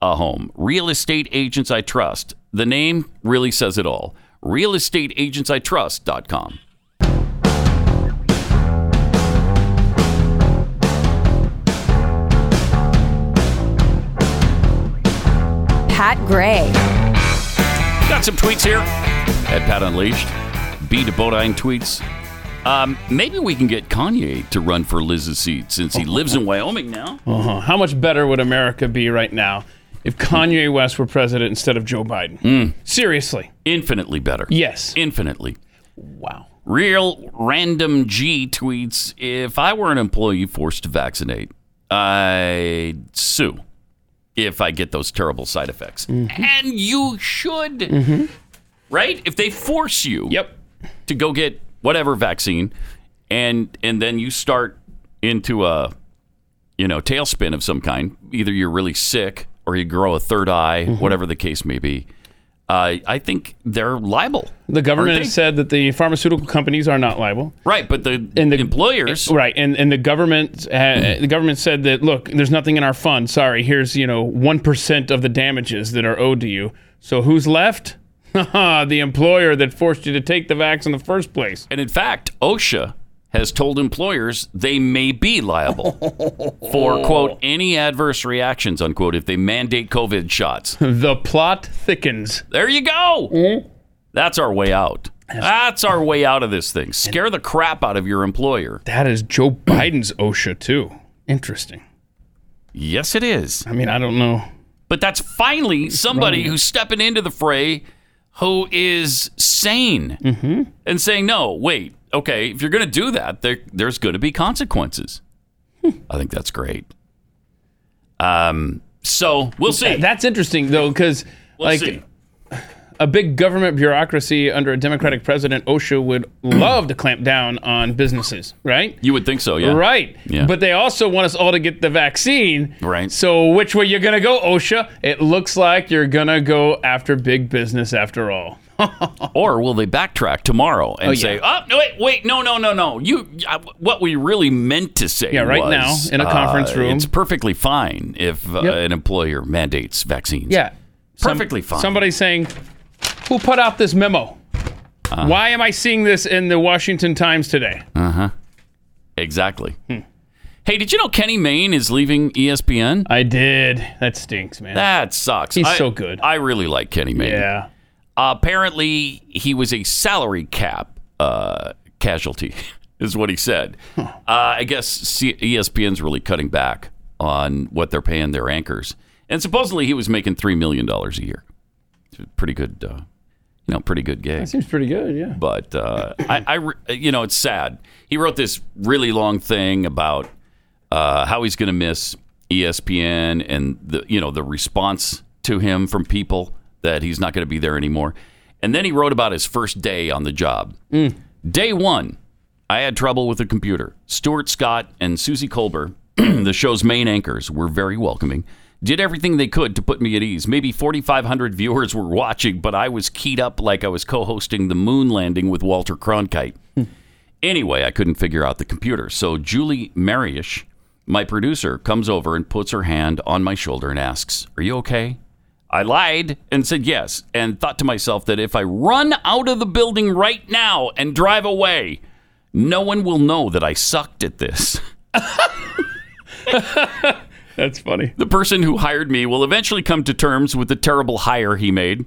Speaker 2: a home. Real Estate Agents I Trust. The name really says it all. RealestateAgentsITrust.com.
Speaker 1: Pat Gray.
Speaker 2: Got some tweets here at Pat Unleashed. B to Bodine tweets. Um, maybe we can get Kanye to run for Liz's seat since he lives in Wyoming now.
Speaker 3: Uh-huh. How much better would America be right now if Kanye West were president instead of Joe Biden?
Speaker 2: Hmm.
Speaker 3: Seriously.
Speaker 2: Infinitely better.
Speaker 3: Yes.
Speaker 2: Infinitely.
Speaker 3: Wow.
Speaker 2: Real random G tweets If I were an employee forced to vaccinate, I'd sue if I get those terrible side effects. And you should. Right? If they force you
Speaker 3: yep.
Speaker 2: to go get whatever vaccine and and then you start into a you know tailspin of some kind, either you're really sick or you grow a third eye, whatever the case may be. Uh, I think they're liable.
Speaker 3: The government has said that the pharmaceutical companies are not liable.
Speaker 2: Right, but the,
Speaker 3: and the
Speaker 2: employers,
Speaker 3: right, and and the government, uh, the government said that look, there's nothing in our fund. Sorry, here's you know one percent of the damages that are owed to you. So who's left? the employer that forced you to take the vax in the first place.
Speaker 2: And in fact, OSHA has told employers they may be liable for quote any adverse reactions unquote if they mandate COVID shots.
Speaker 3: the plot thickens.
Speaker 2: There you go. Mm. That's our way out. That's our way out of this thing. Scare the crap out of your employer.
Speaker 3: That is Joe Biden's OSHA too. Interesting.
Speaker 2: Yes, it is.
Speaker 3: I mean, I don't know.
Speaker 2: But that's finally somebody
Speaker 3: Right.
Speaker 2: who's stepping into the fray who is sane
Speaker 3: Mm-hmm.
Speaker 2: and saying, no, wait, okay, if you're going to do that, there, there's going to be consequences. I think that's great. Um, so we'll see.
Speaker 3: That's interesting though, because
Speaker 2: We'll
Speaker 3: like
Speaker 2: see.
Speaker 3: A big government bureaucracy under a Democratic president, OSHA would love to clamp down on businesses, right?
Speaker 2: You would think so, yeah.
Speaker 3: Right.
Speaker 2: Yeah.
Speaker 3: But they also want us all to get the vaccine.
Speaker 2: Right.
Speaker 3: So which way you're gonna go, OSHA? It looks like you're gonna go after big business after all.
Speaker 2: or will they backtrack tomorrow and
Speaker 3: Oh,
Speaker 2: say, "Oh, no, wait, wait, no, no, no, no. You, uh, what we really meant to say
Speaker 3: Yeah, right
Speaker 2: was,
Speaker 3: now, in a conference
Speaker 2: uh,
Speaker 3: room.
Speaker 2: it's perfectly fine if uh,
Speaker 3: Yep.
Speaker 2: an employer mandates vaccines.
Speaker 3: Yeah. Some-
Speaker 2: perfectly fine.
Speaker 3: Somebody's saying, "Who put out this memo?
Speaker 2: Uh-huh.
Speaker 3: Why am I seeing this in the Washington Times today?"
Speaker 2: Uh huh. Exactly.
Speaker 3: Hmm.
Speaker 2: Hey, did you know Kenny Mayne is leaving ESPN?
Speaker 3: I did. That stinks, man.
Speaker 2: That sucks.
Speaker 3: He's
Speaker 2: I-
Speaker 3: so good.
Speaker 2: I really like Kenny Mayne.
Speaker 3: Yeah.
Speaker 2: apparently, he was a salary cap uh, casualty, is what he said. Uh, I guess C- ESPN's really cutting back on what they're paying their anchors, and supposedly he was making three million dollars a year. Pretty good, uh, you know, pretty good gig.
Speaker 3: That seems pretty good. Yeah.
Speaker 2: But uh, I, I re- you know, it's sad. He wrote this really long thing about uh, how he's going to miss ESPN and the, you know, the response to him from people that he's not going to be there anymore. And then he wrote about his first day on the job. Day one, I had trouble with the computer. Stuart Scott and Suzy Kolber, the show's main anchors, were very welcoming. Did everything they could to put me at ease. Maybe 4,500 viewers were watching, but I was keyed up like I was co hosting the moon landing with Walter Cronkite. Hmm. Anyway, I couldn't figure out the computer. So Julie Maryish, my producer, comes over and puts her hand on my shoulder and asks, Are you okay? I lied and said yes, and thought to myself that if I run out of the building right now and drive away, no one will know that I sucked at this.
Speaker 3: That's funny.
Speaker 2: The person who hired me will eventually come to terms with the terrible hire he made.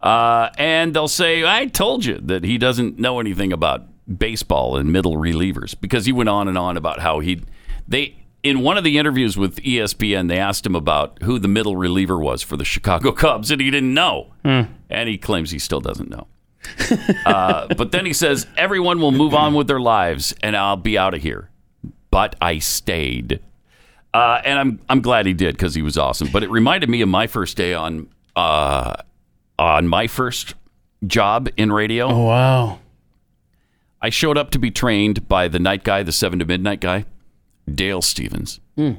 Speaker 2: Uh, and they'll say, I told you that he doesn't know anything about baseball and middle relievers because he went on and on about how he they in one of the interviews with ESPN they asked him about who the middle reliever was for the Chicago Cubs and he didn't know and he claims he still doesn't know uh, but then he says everyone will move on with their lives and I'll be out of here but I stayed uh, and I'm I'm glad he did because he was awesome but it reminded me of my first day on uh, on my first job in radio
Speaker 3: Oh wow.
Speaker 2: I showed up to be trained by the night guy, the seven to midnight guy, Dale Stevens,
Speaker 3: Hmm.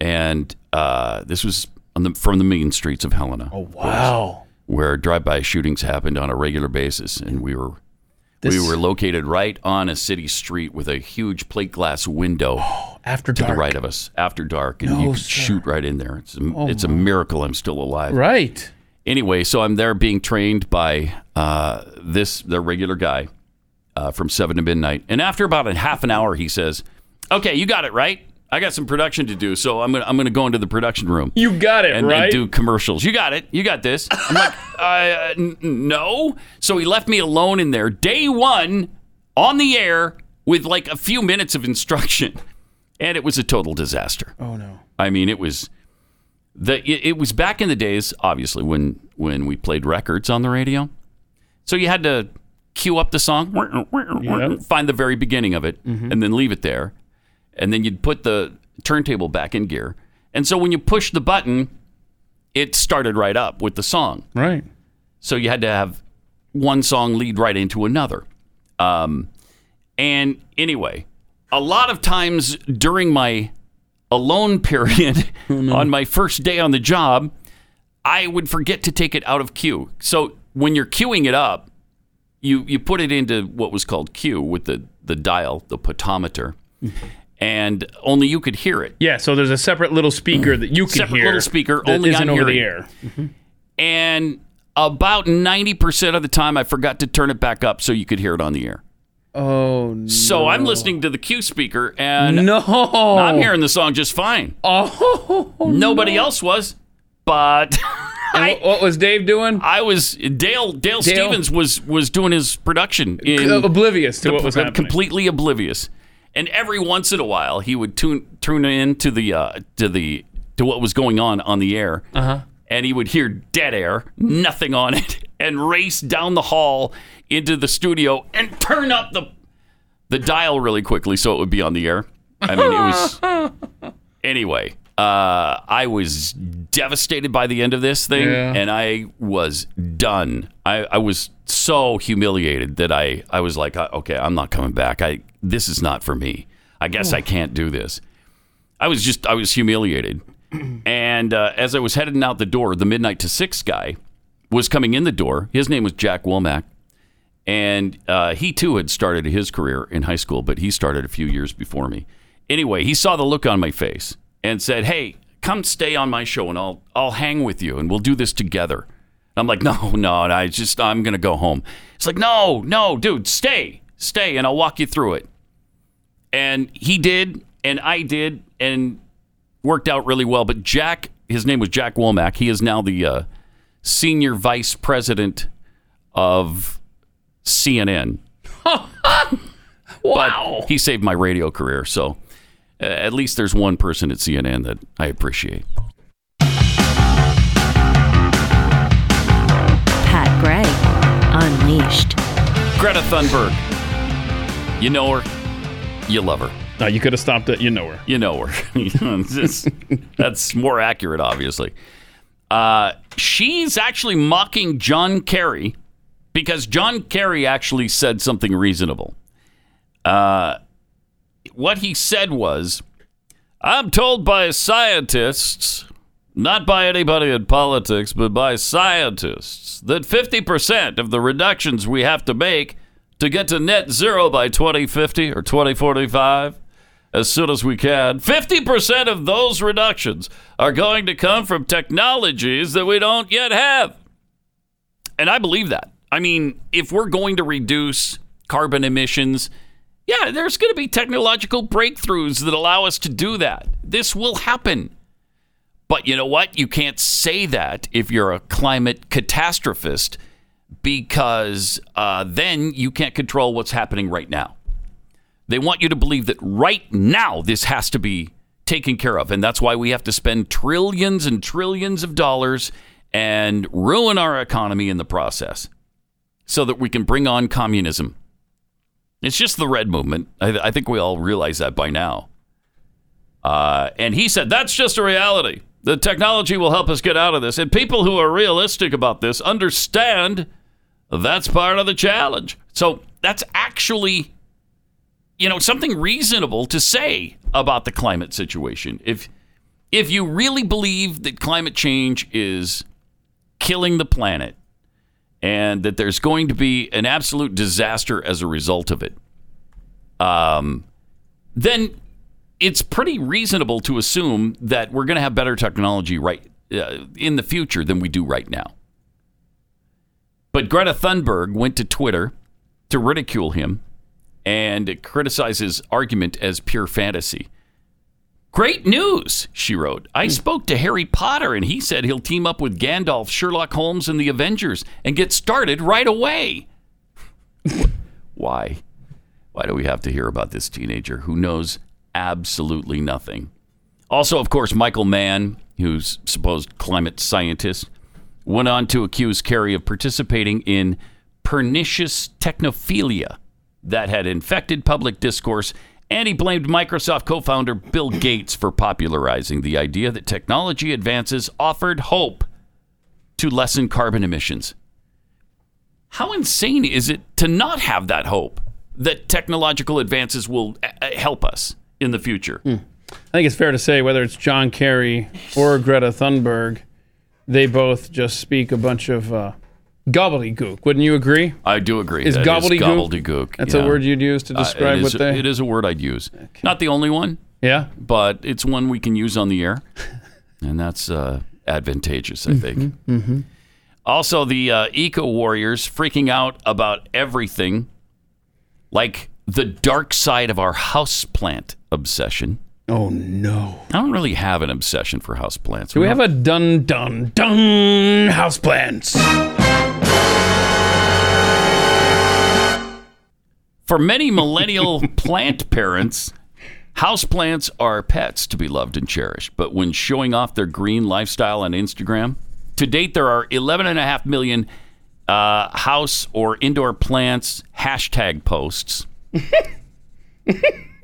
Speaker 2: and uh, this was on the, from the mean streets of Helena. Oh
Speaker 3: wow!
Speaker 2: Where drive-by shootings happened on a regular basis, and we were
Speaker 3: This-
Speaker 2: we were located right on a city street with a huge plate glass window
Speaker 3: after
Speaker 2: to the right of us after dark, and
Speaker 3: No,
Speaker 2: you could
Speaker 3: sir.
Speaker 2: shoot right in there. It's a,
Speaker 3: Oh,
Speaker 2: it's a miracle I'm still alive.
Speaker 3: Right.
Speaker 2: Anyway, so I'm there being trained by uh, this the regular guy uh, from seven to midnight, and after about a half an hour, he says, "Okay, you got it right. I got some production to do, so I'm gonna I'm gonna go into the production room
Speaker 3: You got it
Speaker 2: and,
Speaker 3: right.
Speaker 2: and do commercials. You got it. You got this." I'm like, uh, n- "No." So he left me alone in there, day one, on the air with like a few minutes of instruction, and it was a total disaster.
Speaker 3: oh no.
Speaker 2: I mean, it was the it, it was back in the days, obviously, when when we played records on the radio. So you had to cue up the song,
Speaker 3: Yep.
Speaker 2: find the very beginning of it,
Speaker 3: Mhm.
Speaker 2: and then leave it there, and then you'd put the turntable back in gear. And so when you push the button, it started right up with the song.
Speaker 3: Right.
Speaker 2: So you had to have one song lead right into another. Um, and anyway, a lot of times during my alone period on my first day on the job, I would forget to take it out of cue. So when you're cueing it up, you you put it into what was called cue with the the dial, the potometer, and only you could hear it.
Speaker 3: Yeah. So there's a separate little speaker that you can hear.
Speaker 2: Separate
Speaker 3: hear.
Speaker 2: little speaker,
Speaker 3: that
Speaker 2: only
Speaker 3: isn't
Speaker 2: on
Speaker 3: over the
Speaker 2: hearing.
Speaker 3: air. Mm-hmm.
Speaker 2: And about 90% of the time, I forgot to turn it back up so you could hear it on the air.
Speaker 3: Oh no.
Speaker 2: So I'm listening to the cue speaker and
Speaker 3: No.
Speaker 2: I'm hearing the song just fine.
Speaker 3: Oh.
Speaker 2: Nobody else was, but
Speaker 3: And what- what was Dave doing?
Speaker 2: I was Dale Dale, Stevens was was doing his production in
Speaker 3: oblivious to what was happening.
Speaker 2: completely oblivious. And every once in a while, he would tune tune in to the uh, to the to what was going on on the air,
Speaker 3: Uh-huh.
Speaker 2: and he would hear dead air, nothing on it, and race down the hall into the studio and turn up the the dial really quickly so it would be on the air. I mean, it was anyway. Uh, I was devastated by the end of this thing,
Speaker 3: Yeah.
Speaker 2: and I was done. I, I was so humiliated that I, I was like, "Uh, okay, I'm not coming back. I this is not for me. I guess I can't do this. I was just I was humiliated. And uh, as I was heading out the door, the midnight to six guy was coming in the door. His name was Jack Womack. And uh, he too had started his career in high school, but he started a few years before me. Anyway, he saw the look on my face and said, "Hey, come stay on my show, and I'll I'll hang with you, and we'll do this together." I'm like, "No, no, and I just I'm gonna go home." It's like, "No, no, dude, stay, stay, and I'll walk you through it." And he did, and I did, and worked out really well. But Jack, his name was Jack Womack. He is now the uh, senior vice president of CNN. wow. But he saved my radio career. So at least there's one person at CNN that I appreciate.
Speaker 1: Pat Gray Unleashed.
Speaker 2: Greta Thunberg. You know her. You love her.
Speaker 3: No, you could have stopped it. You know her.
Speaker 2: You know her. Just- that's more accurate, obviously. Uh, she's actually mocking John Kerry because John Kerry actually said something reasonable. Uh, what he said was, I'm told by scientists, not by anybody in politics, but by scientists, that 50% of the reductions we have to make to get to net zero by 2050 or 2045 as soon as we can, 50% of those reductions are going to come from technologies that we don't yet have. And I believe that. I mean, if we're going to reduce carbon emissions, yeah, there's going to be technological breakthroughs that allow us to do that. This will happen. But you know what? You can't say that if you're a climate catastrophist because uh, then you can't control what's happening right now. They want you to believe that right now this has to be taken care of. And that's why we have to spend trillions and trillions of dollars and ruin our economy in the process so that we can bring on communism. It's just the red movement. I, I think we all realize that by now. Uh, and he said, that's just a reality. The technology will help us get out of this. And people who are realistic about this understand that's part of the challenge. So that's actually, you know, something reasonable to say about the climate situation. If if you really believe that climate change is killing the planet and that there's going to be an absolute disaster as a result of it, um, then it's pretty reasonable to assume that we're going to have better technology right uh, in the future than we do right now. But Greta Thunberg went to Twitter to ridicule him and criticize his argument as pure fantasy. Great news, she wrote. I hmm. spoke to Harry Potter and he said he'll team up with Gandalf, Sherlock Holmes, and the Avengers and get started right away. Why? Why do we have to hear about this teenager who knows absolutely nothing? Also, of course, Michael Mann, who's supposed climate scientist, went on to accuse Kerry of participating in pernicious technophilia that had infected public discourse, and he blamed Microsoft co founder Bill Gates for popularizing the idea that technology advances offered hope to lessen carbon emissions. How insane is it to not have that hope that technological advances will uh, help us in the future?
Speaker 3: I think it's fair to say whether it's John Kerry or Greta Thunberg, they both just speak a bunch of uh, gobbledygook. Wouldn't you agree?
Speaker 2: I do agree.
Speaker 3: Is
Speaker 2: That
Speaker 3: gobbledygook?
Speaker 2: gobbledygook.
Speaker 3: That's
Speaker 2: yeah.
Speaker 3: a word you'd use to
Speaker 2: Uh,
Speaker 3: describe
Speaker 2: it is,
Speaker 3: what they.
Speaker 2: It is a word I'd use. Not the only one.
Speaker 3: Yeah.
Speaker 2: But it's one we can use on the air, and that's uh, advantageous, I think.
Speaker 3: Mm-hmm.
Speaker 2: Also, the uh, eco warriors freaking out about everything, like the dark side of our houseplant obsession.
Speaker 3: Oh no!
Speaker 2: I don't really have an obsession for houseplants.
Speaker 3: Do we have a dun dun dun house
Speaker 2: For many millennial plant parents, houseplants are pets to be loved and cherished. But when showing off their green lifestyle on Instagram, to date there are 11.5 million uh, house or indoor plants hashtag posts.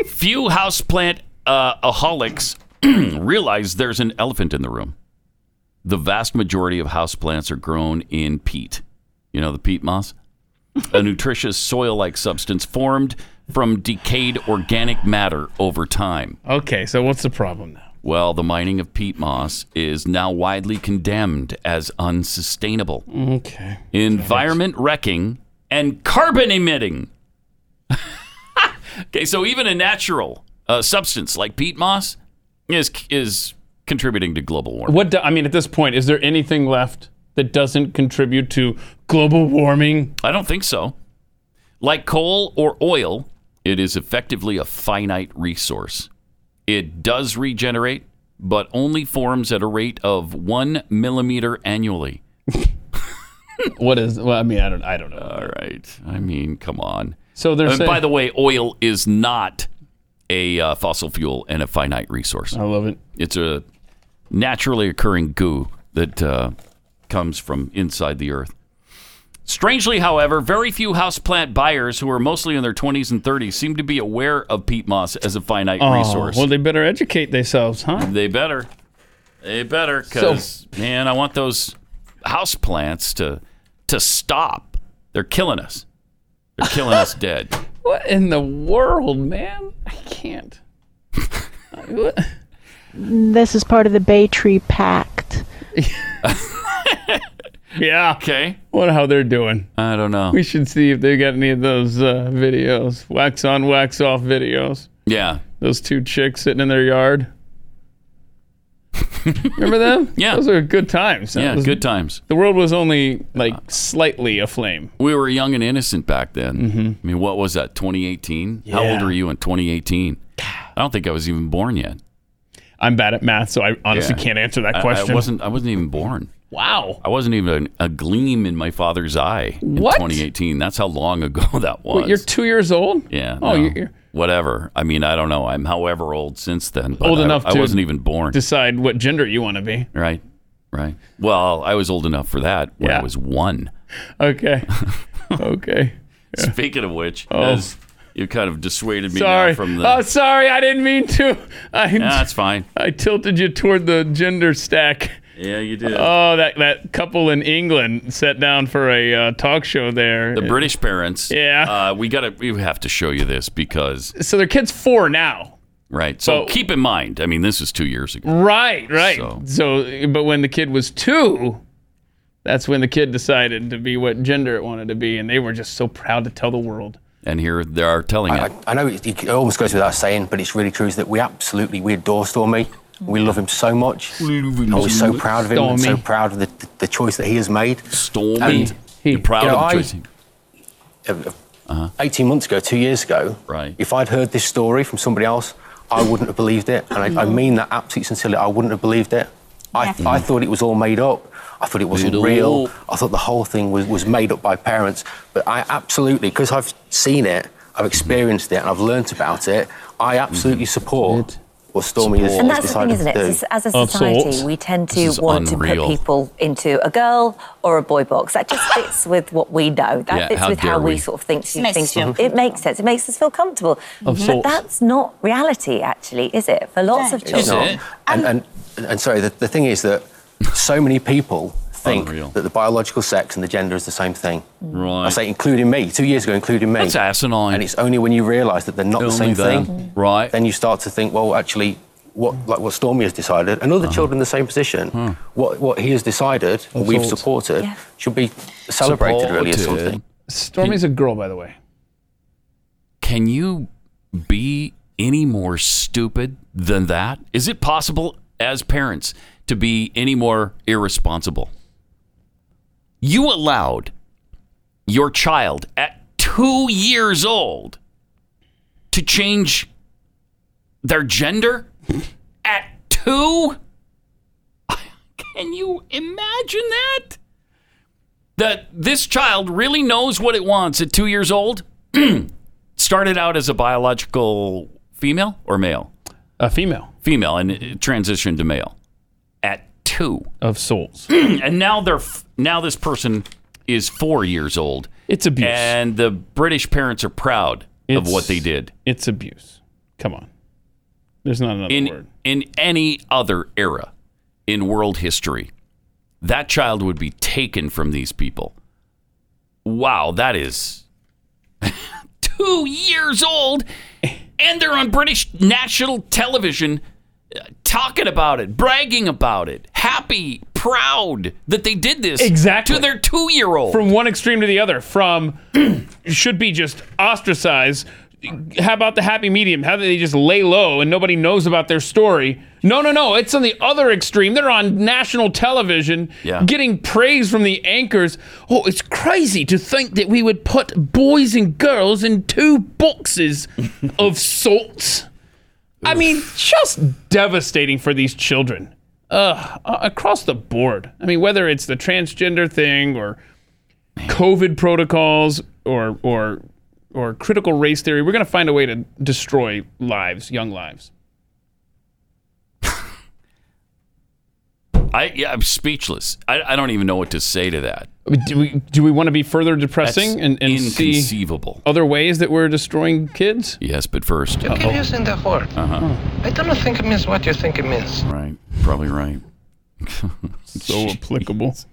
Speaker 2: Few houseplant uh, aholics realize there's an elephant in the room. The vast majority of houseplants are grown in peat. You know, the peat moss? A nutritious soil like substance formed from decayed organic matter over time.
Speaker 3: Okay, so what's the problem now?
Speaker 2: Well, the mining of peat moss is now widely condemned as unsustainable,
Speaker 3: Okay.
Speaker 2: environment wrecking, and carbon emitting. okay, so even a natural uh, substance like peat moss is is contributing to global warming.
Speaker 3: What do, I mean, at this point, is there anything left that doesn't contribute to global warming?
Speaker 2: I don't think so. Like coal or oil, it is effectively a finite resource. It does regenerate, but only forms at a rate of one millimeter annually.
Speaker 3: what is? Well, I mean, I don't. I don't know.
Speaker 2: All right. I mean, come on.
Speaker 3: So they're
Speaker 2: And
Speaker 3: saying-
Speaker 2: by the way, oil is not a uh, fossil fuel and a finite resource.
Speaker 3: I love it.
Speaker 2: It's a naturally occurring goo that uh, comes from inside the earth. Strangely, however, very few houseplant buyers who are mostly in their 20s and 30s seem to be aware of peat moss as a finite
Speaker 3: Oh,
Speaker 2: resource.
Speaker 3: well, they better educate themselves, huh?
Speaker 2: They better. They better, because man, I want those house plants to to stop. They're killing us. They're killing us dead.
Speaker 3: What in the world, man? I can't.
Speaker 18: This is part of the Bay Tree Pact.
Speaker 3: Yeah.
Speaker 2: Okay.
Speaker 3: Wonder how they're doing.
Speaker 2: I don't know.
Speaker 3: We should see if they got any of those uh, videos, wax on, wax off videos.
Speaker 2: Yeah.
Speaker 3: Those two chicks sitting in their yard. Remember them?
Speaker 2: Yeah.
Speaker 3: Those are good times. That
Speaker 2: Yeah,
Speaker 3: was-
Speaker 2: good times.
Speaker 3: The world was only like slightly aflame.
Speaker 2: We were young and innocent back then. I mean, what was that? 2018. How old were you in 2018? I don't think I was even born yet.
Speaker 3: I'm bad at math, so I honestly
Speaker 2: Yeah.
Speaker 3: can't answer that
Speaker 2: I-
Speaker 3: question.
Speaker 2: I, wasn't. I wasn't even born.
Speaker 3: Wow.
Speaker 2: I wasn't even a, gleam in my father's eye in
Speaker 3: What?
Speaker 2: 2018. That's how long ago that was.
Speaker 3: Wait, you're two years old?
Speaker 2: yeah.
Speaker 3: Oh,
Speaker 2: no.
Speaker 3: you're, you're
Speaker 2: whatever. I mean, I don't know. I'm however old since then. But
Speaker 3: old
Speaker 2: I,
Speaker 3: enough
Speaker 2: I
Speaker 3: to
Speaker 2: wasn't even born.
Speaker 3: decide what gender you want to be.
Speaker 2: Right. Right. Well, I was old enough for that when
Speaker 3: Yeah.
Speaker 2: I was one.
Speaker 3: Okay. okay.
Speaker 2: Speaking of which,
Speaker 3: Oh.
Speaker 2: as you kind of dissuaded me now
Speaker 3: Sorry.
Speaker 2: from the.
Speaker 3: Oh, sorry. I didn't mean to. I,
Speaker 2: Yeah, that's fine.
Speaker 3: I tilted you toward the gender stack.
Speaker 2: Yeah, you did.
Speaker 3: Oh, that, that couple in England sat down for a uh, talk show there.
Speaker 2: the British parents.
Speaker 3: Yeah.
Speaker 2: Uh, we gotta. We have to show you this because.
Speaker 3: So their kid's four now.
Speaker 2: Right. So
Speaker 3: So-
Speaker 2: keep in mind. I mean, this is two years ago.
Speaker 3: Right, right.
Speaker 2: So-
Speaker 3: So. but when the kid was two, that's when the kid decided to be what gender it wanted to be, and they were just so proud to tell the world.
Speaker 2: And here they are telling
Speaker 19: I,
Speaker 2: it.
Speaker 19: I know it, it almost goes without saying, but it's really true is that we absolutely we adore Stormy. We love him so much. And we're so proud of him and so proud of the, the, the choice that he has made.
Speaker 2: Stormy.
Speaker 19: And,
Speaker 2: You're proud
Speaker 19: you know,
Speaker 2: of the
Speaker 19: I-
Speaker 2: choice.
Speaker 19: uh, uh, 18 months ago, two years ago,
Speaker 2: Right.
Speaker 19: if I'd heard this story from somebody else, I wouldn't have believed it. And I, I mean that absolutely sincerely. I wouldn't have believed it. I, I thought it was all made up. I thought it wasn't
Speaker 2: Made
Speaker 19: real. I thought the whole thing was, was made up by parents. But I absolutely, because I've seen it, I've experienced it, and I've learnt about it, I absolutely support what Stormy has,
Speaker 20: And that's the thing, isn't it? It's- As a oh, society, we tend to want
Speaker 2: unreal.
Speaker 20: to put people into a girl or a boy box. That just fits with what we know. That
Speaker 2: Yeah,
Speaker 20: fits
Speaker 2: how
Speaker 20: with how we
Speaker 2: we.
Speaker 20: sort of think through
Speaker 15: Makes
Speaker 20: things.
Speaker 15: feel
Speaker 20: It makes sense. It makes us feel comfortable.
Speaker 3: Of
Speaker 20: but
Speaker 3: sorts.
Speaker 20: that's not reality, actually, is it? For lots of
Speaker 19: It's
Speaker 20: children.
Speaker 19: not. And, and, and sorry, the, the thing is that so many people think
Speaker 2: Unreal.
Speaker 19: that the biological sex and the gender is the same thing.
Speaker 2: Right.
Speaker 19: I say, including me, two years ago, including me.
Speaker 2: That's asinine.
Speaker 19: And it's only when you realise that they're not the same
Speaker 2: then.
Speaker 19: thing,
Speaker 2: Right.
Speaker 19: then you start to think, well, actually, what like what Stormy has decided, and
Speaker 2: Uh-huh.
Speaker 19: children in the same position, what what he has decided, and we've supported,
Speaker 20: Yeah.
Speaker 19: should be celebrated really as something.
Speaker 3: Stormy's a girl, by the way.
Speaker 2: Can you be any more stupid than that? Is it possible as parents to be any more irresponsible? You allowed your child at two years old to change their gender at two? Can you imagine that? That this child really knows what it wants at two years old? Started out as a biological female or male?
Speaker 3: A female
Speaker 2: Female and it transitioned to male at two.
Speaker 3: of souls.
Speaker 2: and now they're f- now this person is four years old.
Speaker 3: It's abuse.
Speaker 2: And the British parents are proud of what they did.
Speaker 3: It's abuse. Come on. There's not another
Speaker 2: in
Speaker 3: word.
Speaker 2: in any other era in world history, that child would be taken from these people. Wow, that is two years old, and they're on British national television uh, talking about it, bragging about it, happy, proud that they did this
Speaker 3: Exactly.
Speaker 2: to their two-year-old.
Speaker 3: From one extreme to the other. From should be just ostracized. How about the happy medium? How do they just lay low and nobody knows about their story? No, no, no. It's on the other extreme. They're on national television
Speaker 2: Yeah.
Speaker 3: getting praise from the anchors. Oh, it's crazy to think that we would put boys and girls in two boxes of salts. I mean, just devastating for these children. Ugh, a- across the board. I mean, whether it's the transgender thing or COVID protocols or or or critical race theory, we're going to find a way to destroy lives, young lives.
Speaker 2: I yeah, I'm speechless. I, I don't even know what to say to that.
Speaker 3: I mean, Do we do we want to be further depressing
Speaker 2: That's
Speaker 3: and, and see other ways that we're destroying kids?
Speaker 2: Yes, but first.
Speaker 21: You keep using the word.
Speaker 2: Uh-huh.
Speaker 21: I don't think it means what you think it means.
Speaker 2: Right. Probably right.
Speaker 3: so applicable.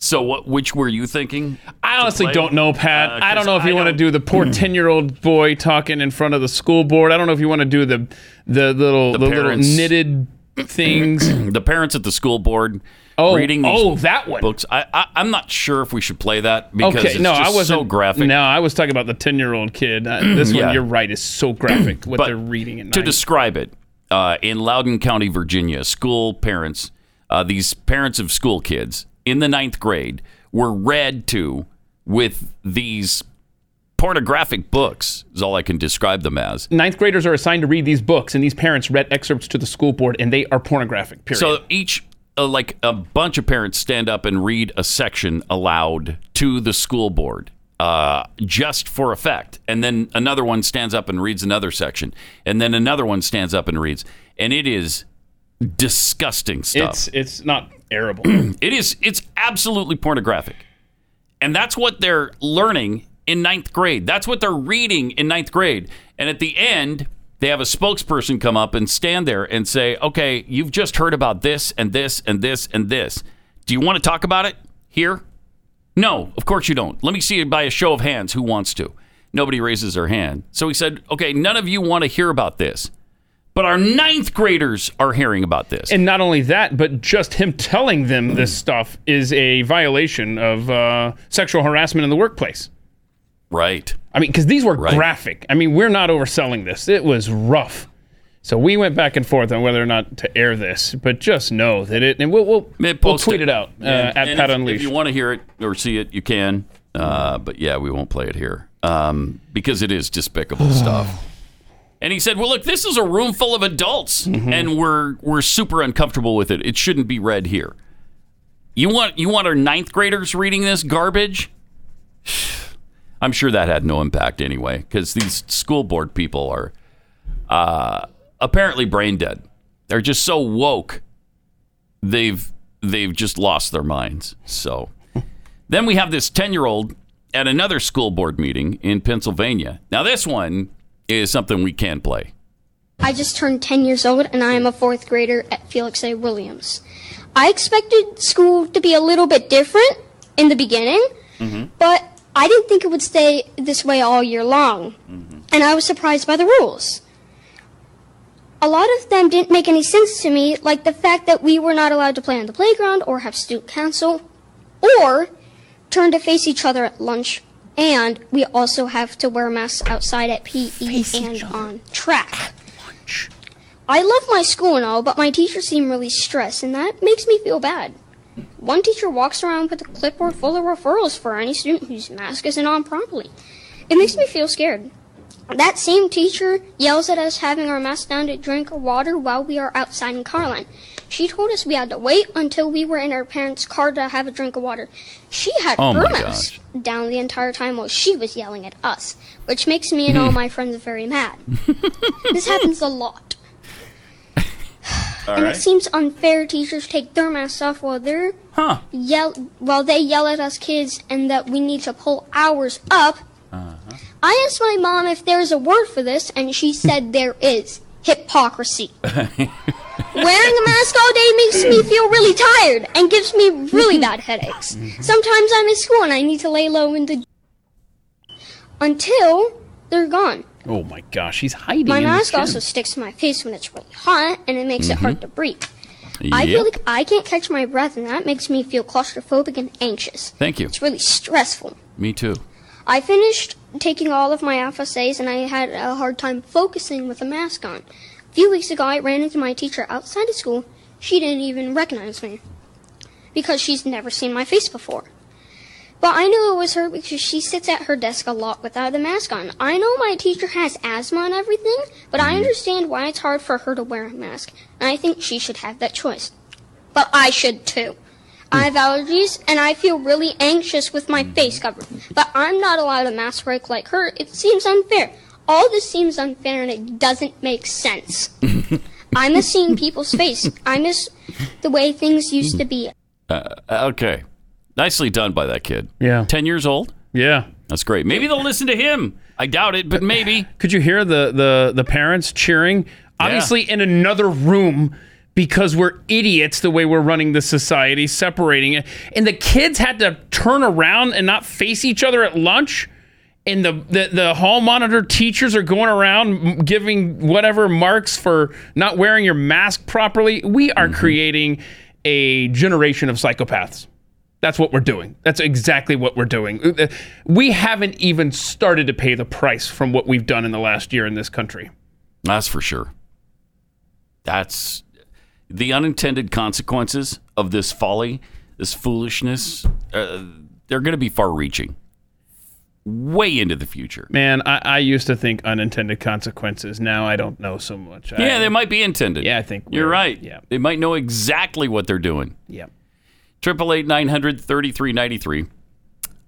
Speaker 2: So what? Which were you thinking?
Speaker 3: I honestly don't know, Pat.
Speaker 2: Uh,
Speaker 3: I don't know if
Speaker 2: I
Speaker 3: you want to
Speaker 2: don't-
Speaker 3: the poor ten-year-old boy talking in front of the school board. I don't know if you want to do the the little the, little
Speaker 2: parents.
Speaker 3: knitted things.
Speaker 2: the parents at the school board
Speaker 3: Oh,
Speaker 2: reading these
Speaker 3: oh, that one.
Speaker 2: books. I, I I'm not sure if we should play that because
Speaker 3: okay,
Speaker 2: it's
Speaker 3: no,
Speaker 2: just
Speaker 3: I wasn't
Speaker 2: so graphic.
Speaker 3: No, I was talking about the ten-year-old kid. Uh, this
Speaker 2: Yeah.
Speaker 3: one, you're right, is so graphic what
Speaker 2: But
Speaker 3: they're reading at
Speaker 2: to describe it, uh, in Loudoun County, Virginia, school parents, uh, these parents of school kids in the ninth grade were read to with these pornographic books, is all I can describe them as.
Speaker 3: Ninth graders are assigned to read these books, and these parents read excerpts to the school board, and they are pornographic. Period.
Speaker 2: So each, uh, like a bunch of parents stand up and read a section aloud to the school board. Uh, just for effect. And then another one stands up and reads another section. And then another one stands up and reads. And it is disgusting stuff.
Speaker 3: it's it's not arable.
Speaker 2: It is. It's absolutely pornographic, and that's what they're learning in ninth grade. That's what they're reading in ninth grade. And at the end, they have a spokesperson come up and stand there and say, "Okay, you've just heard about this and this and this and this. Do you want to talk about it here?" No, of course you don't. Let me see by a show of hands who wants to. Nobody raises their hand. So he said, "Okay, none of you want to hear about this." But our ninth graders are hearing about this.
Speaker 3: And not only that, but just him telling them this stuff is a violation of uh, sexual harassment in the workplace.
Speaker 2: Right.
Speaker 3: I mean, because these were
Speaker 2: Right.
Speaker 3: graphic. I mean, we're not overselling this. It was rough. So we went back and forth on whether or not to air this, but just know that it, and we'll we'll, we'll tweet it, out uh,
Speaker 2: And-
Speaker 3: at
Speaker 2: and
Speaker 3: Pat
Speaker 2: if,
Speaker 3: Unleashed.
Speaker 2: If you want to hear it or see it, you can. Uh, but yeah, we won't play it here um, because it is despicable stuff. And he said, "Well, look, this is a room full of adults,
Speaker 3: Mm-hmm.
Speaker 2: and we're we're super uncomfortable with it. It shouldn't be read here. You want you want our ninth graders reading this garbage? I'm sure that had no impact anyway, because these school board people are uh, apparently brain dead. They're just so woke. They've they've just lost their minds. So then we have this 10 year old at another school board meeting in Pennsylvania. Now this one is something we can play.
Speaker 22: I just turned 10 years old and I am a fourth grader at Felix A. Williams. I expected school to be a little bit different in the beginning, mm-hmm. but I didn't think it would stay this way all year long. Mm-hmm. And I was surprised by the rules. A lot of them didn't make any sense to me, like the fact that we were not allowed to play on the playground or have student council or turn to face each other at lunch. And we also have to wear masks outside at PE and on track. I love my school and all, but my teachers seem really stressed, and that makes me feel bad. One teacher walks around with a clipboard full of referrals for any student whose mask isn't on properly. It makes me feel scared. That same teacher yells at us having our masks down to drink water while we are outside in Carline. She told us we had to wait until we were in our parents' car to have a drink of water. She had
Speaker 2: Oh
Speaker 22: her mask down the entire time while she was yelling at us, which makes me and all my friends very mad. this happens a lot.
Speaker 2: All
Speaker 22: and
Speaker 2: right.
Speaker 22: it seems unfair teachers take their masks off while they're
Speaker 2: Huh.
Speaker 22: yell while they yell at us kids and that we need to pull ours up. I asked my mom if there's a word for this and she said there is. hypocrisy. Wearing a mask all day makes me feel really tired and gives me really bad headaches. Sometimes I'm at school and I need to lay low in the until they're gone.
Speaker 3: Oh my gosh, he's hiding.
Speaker 22: My
Speaker 3: in
Speaker 22: mask also sticks to my face when it's really hot and it makes it mm-hmm. hard to breathe. I feel like I can't catch my breath and that makes me feel claustrophobic and anxious.
Speaker 2: Thank you.
Speaker 22: It's really stressful.
Speaker 2: Me too.
Speaker 22: I finished taking all of my FSAs and I had a hard time focusing with a mask on. A few weeks ago, I ran into my teacher outside of school. She didn't even recognize me because she's never seen my face before. But I knew it was her because she sits at her desk a lot without a mask on. I know my teacher has asthma and everything, but I mm-hmm. understand why it's hard for her to wear a mask, and I think she should have that choice. But I should too. I have allergies and I feel really anxious with my mm-hmm. face covered. But I'm not allowed a mask break like her. It seems unfair. All this seems unfair and it doesn't make sense. I miss seeing people's face. I miss the way things used to be.
Speaker 2: Uh, uh, okay. Nicely done by that kid.
Speaker 3: Yeah.
Speaker 2: 10 years old?
Speaker 3: Yeah.
Speaker 2: That's great. Maybe they'll listen to him. I doubt it, but uh, maybe.
Speaker 3: Could you hear the the the parents cheering? Obviously, in another room because we're idiots the way we're running the society, separating it, and the kids had to turn around and not face each other at lunch. And the, the, the hall monitor teachers are going around giving whatever marks for not wearing your mask properly. We are creating a generation of psychopaths. That's what we're doing. That's exactly what we're doing. Uh, We haven't even started to pay the price from what we've done in the last year in this country.
Speaker 2: That's for sure. That's the unintended consequences of this folly, this foolishness. Uh, they're going to be far reaching, way into the future.
Speaker 3: Man, I, I used to think unintended consequences. Now I don't know so much. I-
Speaker 2: Yeah, they might be intended.
Speaker 3: Yeah, I think
Speaker 2: You're right.
Speaker 3: Yeah.
Speaker 2: They might know exactly what they're doing.
Speaker 3: Yeah.
Speaker 2: Triple eight nine hundred thirty three ninety three.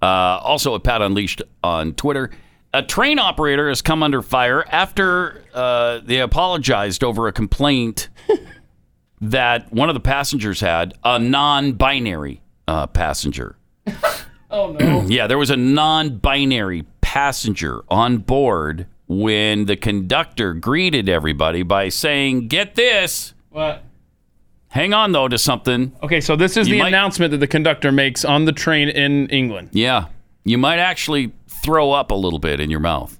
Speaker 2: Uh, also, a Pat Unleashed on Twitter. A train operator has come under fire after uh, they apologized over a complaint that one of the passengers had, a non binary uh, passenger.
Speaker 3: Oh no.
Speaker 2: Yeah, there was a non binary passenger on board when the conductor greeted everybody by saying, Get this.
Speaker 3: What?
Speaker 2: Hang on, though, to something.
Speaker 3: Okay, so this is
Speaker 2: You
Speaker 3: the
Speaker 2: might-
Speaker 3: announcement that the conductor makes on the train in England.
Speaker 2: Yeah, you might actually throw up a little bit in your mouth,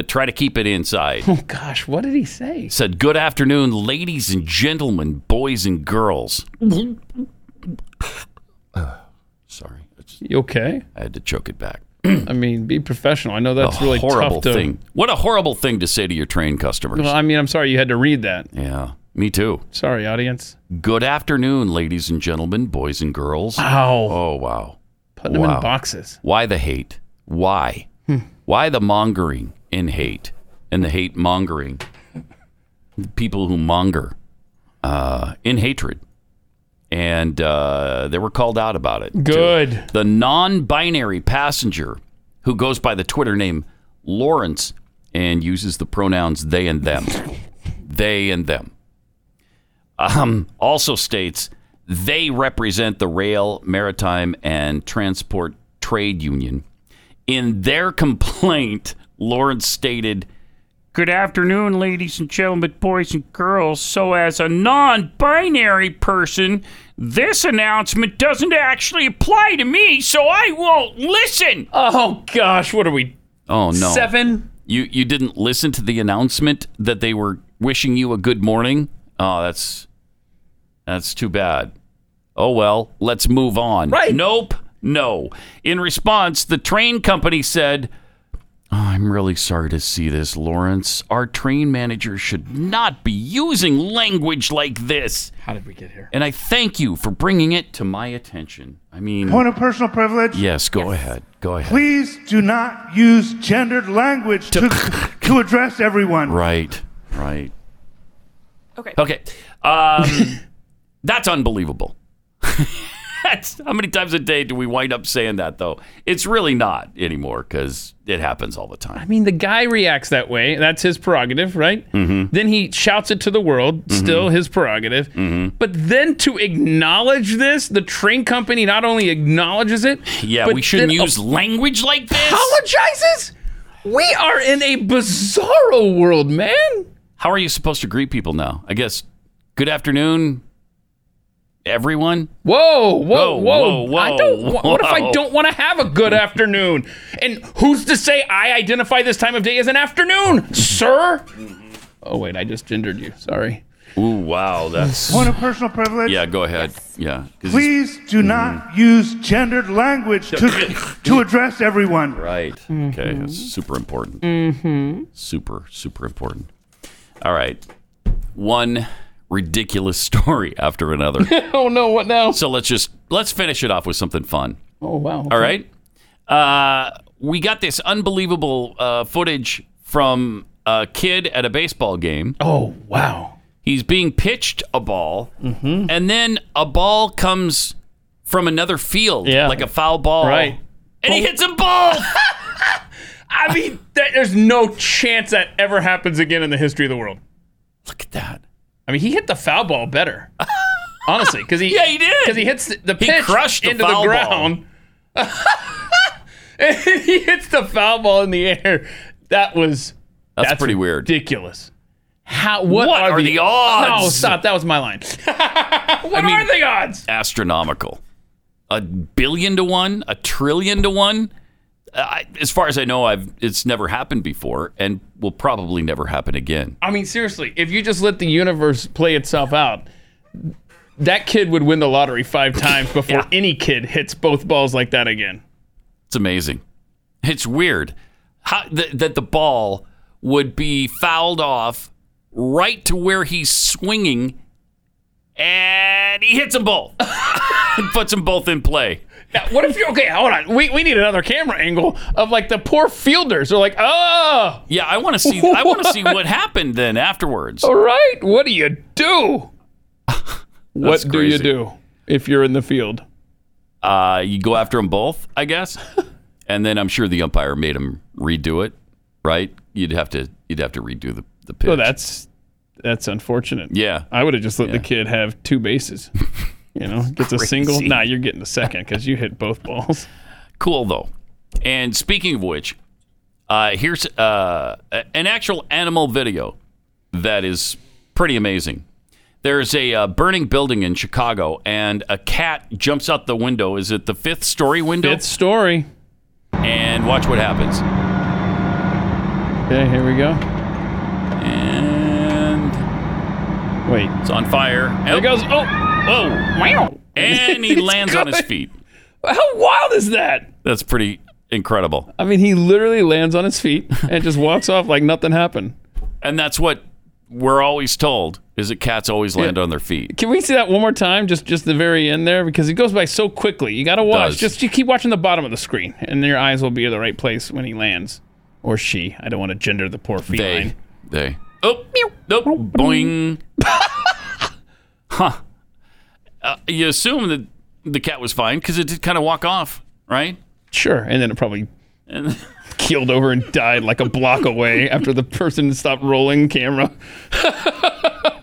Speaker 2: but try to keep it inside.
Speaker 3: Oh gosh, what did he say?
Speaker 2: Said, Good afternoon, ladies and gentlemen, boys and girls. Sorry,
Speaker 3: You okay?
Speaker 2: I had to choke it back.
Speaker 3: I mean, be professional. I know that's
Speaker 2: a
Speaker 3: really
Speaker 2: horrible
Speaker 3: tough to.
Speaker 2: thing. What a horrible thing to say to your train customers.
Speaker 3: Well, I mean, I'm sorry you had to read that.
Speaker 2: Yeah, me too.
Speaker 3: Sorry, audience.
Speaker 2: Good afternoon, ladies and gentlemen, boys and girls.
Speaker 3: Wow.
Speaker 2: Oh, wow.
Speaker 3: Putting them in boxes.
Speaker 2: Why the hate? Why?
Speaker 3: Hmm.
Speaker 2: Why the mongering in hate and the hate mongering? People who monger uh, in hatred. And uh, they were called out about it. too.
Speaker 3: Good.
Speaker 2: The non binary passenger who goes by the Twitter name Lawrence and uses the pronouns they and them. they and them. Um, also states they represent the Rail, Maritime, and Transport Trade Union. In their complaint, Lawrence stated, Good afternoon, ladies and gentlemen, boys and girls. So, as a non binary person, this announcement doesn't actually apply to me, so I won't listen.
Speaker 3: Oh gosh, what are we?
Speaker 2: Oh, no.
Speaker 3: Seven?
Speaker 2: You, you didn't listen to the announcement that they were wishing you a good morning? Oh, that's that's too bad. Oh well, let's move on. Right. Nope. No. In response, the train company said, "Oh, I'm really sorry to see this, Lawrence. Our train manager should not be using language like this.
Speaker 3: How did we get here?
Speaker 2: And I thank you for bringing it to my attention. I mean,
Speaker 23: Point of personal privilege.
Speaker 2: yes, go ahead. Go ahead.
Speaker 23: Please do not use gendered language to, to address everyone.
Speaker 2: Right, right. Okay. Okay. Um, that's unbelievable. how many times a day do we wind up saying that though? It's really not anymore because it happens all the time.
Speaker 3: I mean, the guy reacts that way. That's his prerogative, right?
Speaker 2: Mm-hmm.
Speaker 3: Then he shouts it to the world. Still his prerogative.
Speaker 2: Mm-hmm.
Speaker 3: But then to acknowledge this, the train company not only acknowledges it,
Speaker 2: Yeah,
Speaker 3: but
Speaker 2: we shouldn't use language like this.
Speaker 3: apologizes. We are in a bizarro world, man.
Speaker 2: How are you supposed to greet people now? I guess good afternoon, everyone.
Speaker 3: Whoa, whoa,
Speaker 2: Whoa,
Speaker 3: whoa!
Speaker 2: whoa,
Speaker 3: I don't.
Speaker 2: whoa,
Speaker 3: What if I don't want to have a good afternoon? And who's to say I identify this time of day as an afternoon, sir? Oh wait, I just gendered you. Sorry.
Speaker 2: Ooh, wow, that's
Speaker 23: Point of personal privilege.
Speaker 2: yeah. Go ahead. Yeah, 'cause it's-
Speaker 23: Please do not use gendered language to, to address everyone.
Speaker 2: Right. Okay. That's super important.
Speaker 3: Mm-hmm.
Speaker 2: Super, super important. All right. One ridiculous story after another.
Speaker 3: oh no, what now?
Speaker 2: So let's just let's finish it off with something fun.
Speaker 3: Oh wow.
Speaker 2: All right. Uh, we got this unbelievable uh, footage from a kid at a baseball game.
Speaker 3: Oh wow.
Speaker 2: He's being pitched a ball,
Speaker 3: Mm-hmm.
Speaker 2: and then a ball comes from another field,
Speaker 3: Yeah.
Speaker 2: like a foul ball,
Speaker 3: Right.
Speaker 2: And he hits a ball.
Speaker 3: I mean, that, there's no chance that ever happens again in the history of the world.
Speaker 2: Look at that.
Speaker 3: I mean, he hit the foul ball better. Honestly, because he
Speaker 2: Yeah, he did.
Speaker 3: because he hits the, the
Speaker 2: He
Speaker 3: pitch
Speaker 2: crushed the
Speaker 3: into the ground. and he hits the foul ball in the air. That was
Speaker 2: That's pretty weird.
Speaker 3: ridiculous. How? What,
Speaker 2: What are the odds?
Speaker 3: No, stop. That was my line. what
Speaker 2: mean-
Speaker 3: are the odds?
Speaker 2: astronomical. A billion to one, a trillion to one. I, as far as I know, I've it's never happened before, and will probably never happen again.
Speaker 3: I mean, seriously, if you just let the universe play itself out, that kid would win the lottery five times before any kid hits both balls like that again.
Speaker 2: It's amazing. It's weird how th- that the ball would be fouled off right to where he's swinging, and he hits them both. and puts them both in play.
Speaker 3: Now, what if you're okay? Hold on. We, we need another camera angle of like the poor fielders. They're like, oh,
Speaker 2: Yeah, I want to see. I want to see what happened then afterwards.
Speaker 3: all right. What do you do? what do you do if you're in the field?
Speaker 2: Uh, you go after them both, I guess, and then I'm sure the umpire made him redo it. Right? You'd have to. You'd have to redo the the pitch.
Speaker 3: Oh, that's that's unfortunate.
Speaker 2: Yeah.
Speaker 3: I would have just let the kid have two bases. You know, gets a single.
Speaker 2: Crazy.
Speaker 3: Nah, you're getting a second because you hit both balls.
Speaker 2: cool though. And speaking of which, uh, here's uh, an actual animal video that is pretty amazing. There's a uh, burning building in Chicago, and a cat jumps out the window. Is it the fifth story window?
Speaker 3: Fifth story.
Speaker 2: And watch what happens.
Speaker 3: Okay, here we go.
Speaker 2: And
Speaker 3: Wait.
Speaker 2: it's on fire.
Speaker 3: There it goes. Oh,
Speaker 2: Whoa!
Speaker 3: wow.
Speaker 2: And he lands on his feet.
Speaker 3: How wild is that?
Speaker 2: That's pretty incredible.
Speaker 3: I mean, he literally lands on his feet and just walks off like nothing happened.
Speaker 2: And that's what we're always told is that cats always land on their feet.
Speaker 3: Can we see that one more time? Just just the very end there because it goes by so quickly. You got to watch.
Speaker 2: does.
Speaker 3: Just you keep watching the bottom of the screen, and your eyes will be in the right place when he lands, or she. I don't want to gender the poor feline.
Speaker 2: They. They. Oh, nope. Boing. huh. Uh, you assume that the cat was fine because it did kind of walk off, right?
Speaker 3: Sure, and then it probably
Speaker 2: And
Speaker 3: keeled over and died like a block away after the person stopped rolling camera.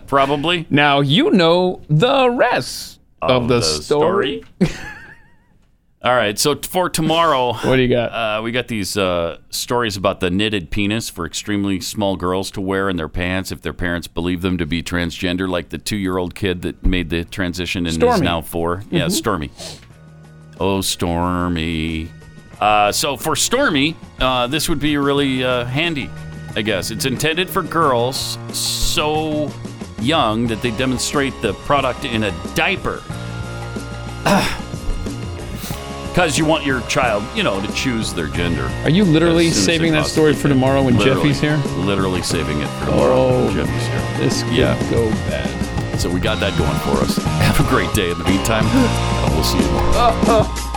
Speaker 2: probably.
Speaker 3: Now you know the rest of, the, story.
Speaker 2: All right. So for tomorrow,
Speaker 3: What do you got?
Speaker 2: uh, we got these uh, stories about the knitted penis for extremely small girls to wear in their pants if their parents believe them to be transgender, like the two-year-old kid that made the transition and is
Speaker 3: Stormy.
Speaker 2: now 4 Yeah,
Speaker 3: Mhm.
Speaker 2: Stormy. Oh, Stormy. Uh, so for Stormy, uh, this would be really uh, handy, I guess. It's intended for girls so young that they demonstrate the product in a diaper. Because you want your child, you know, to choose their gender.
Speaker 3: Are you literally
Speaker 2: as soon as they
Speaker 3: saving that story for tomorrow when
Speaker 2: Literally-
Speaker 3: Jeffy's here?
Speaker 2: Literally saving it for tomorrow
Speaker 3: Oh,
Speaker 2: when Jeffy's here.
Speaker 3: This could
Speaker 2: Yeah.
Speaker 3: go bad.
Speaker 2: So we got that going for us. Have a great day in the meantime, and we'll see you tomorrow.
Speaker 3: Uh, uh.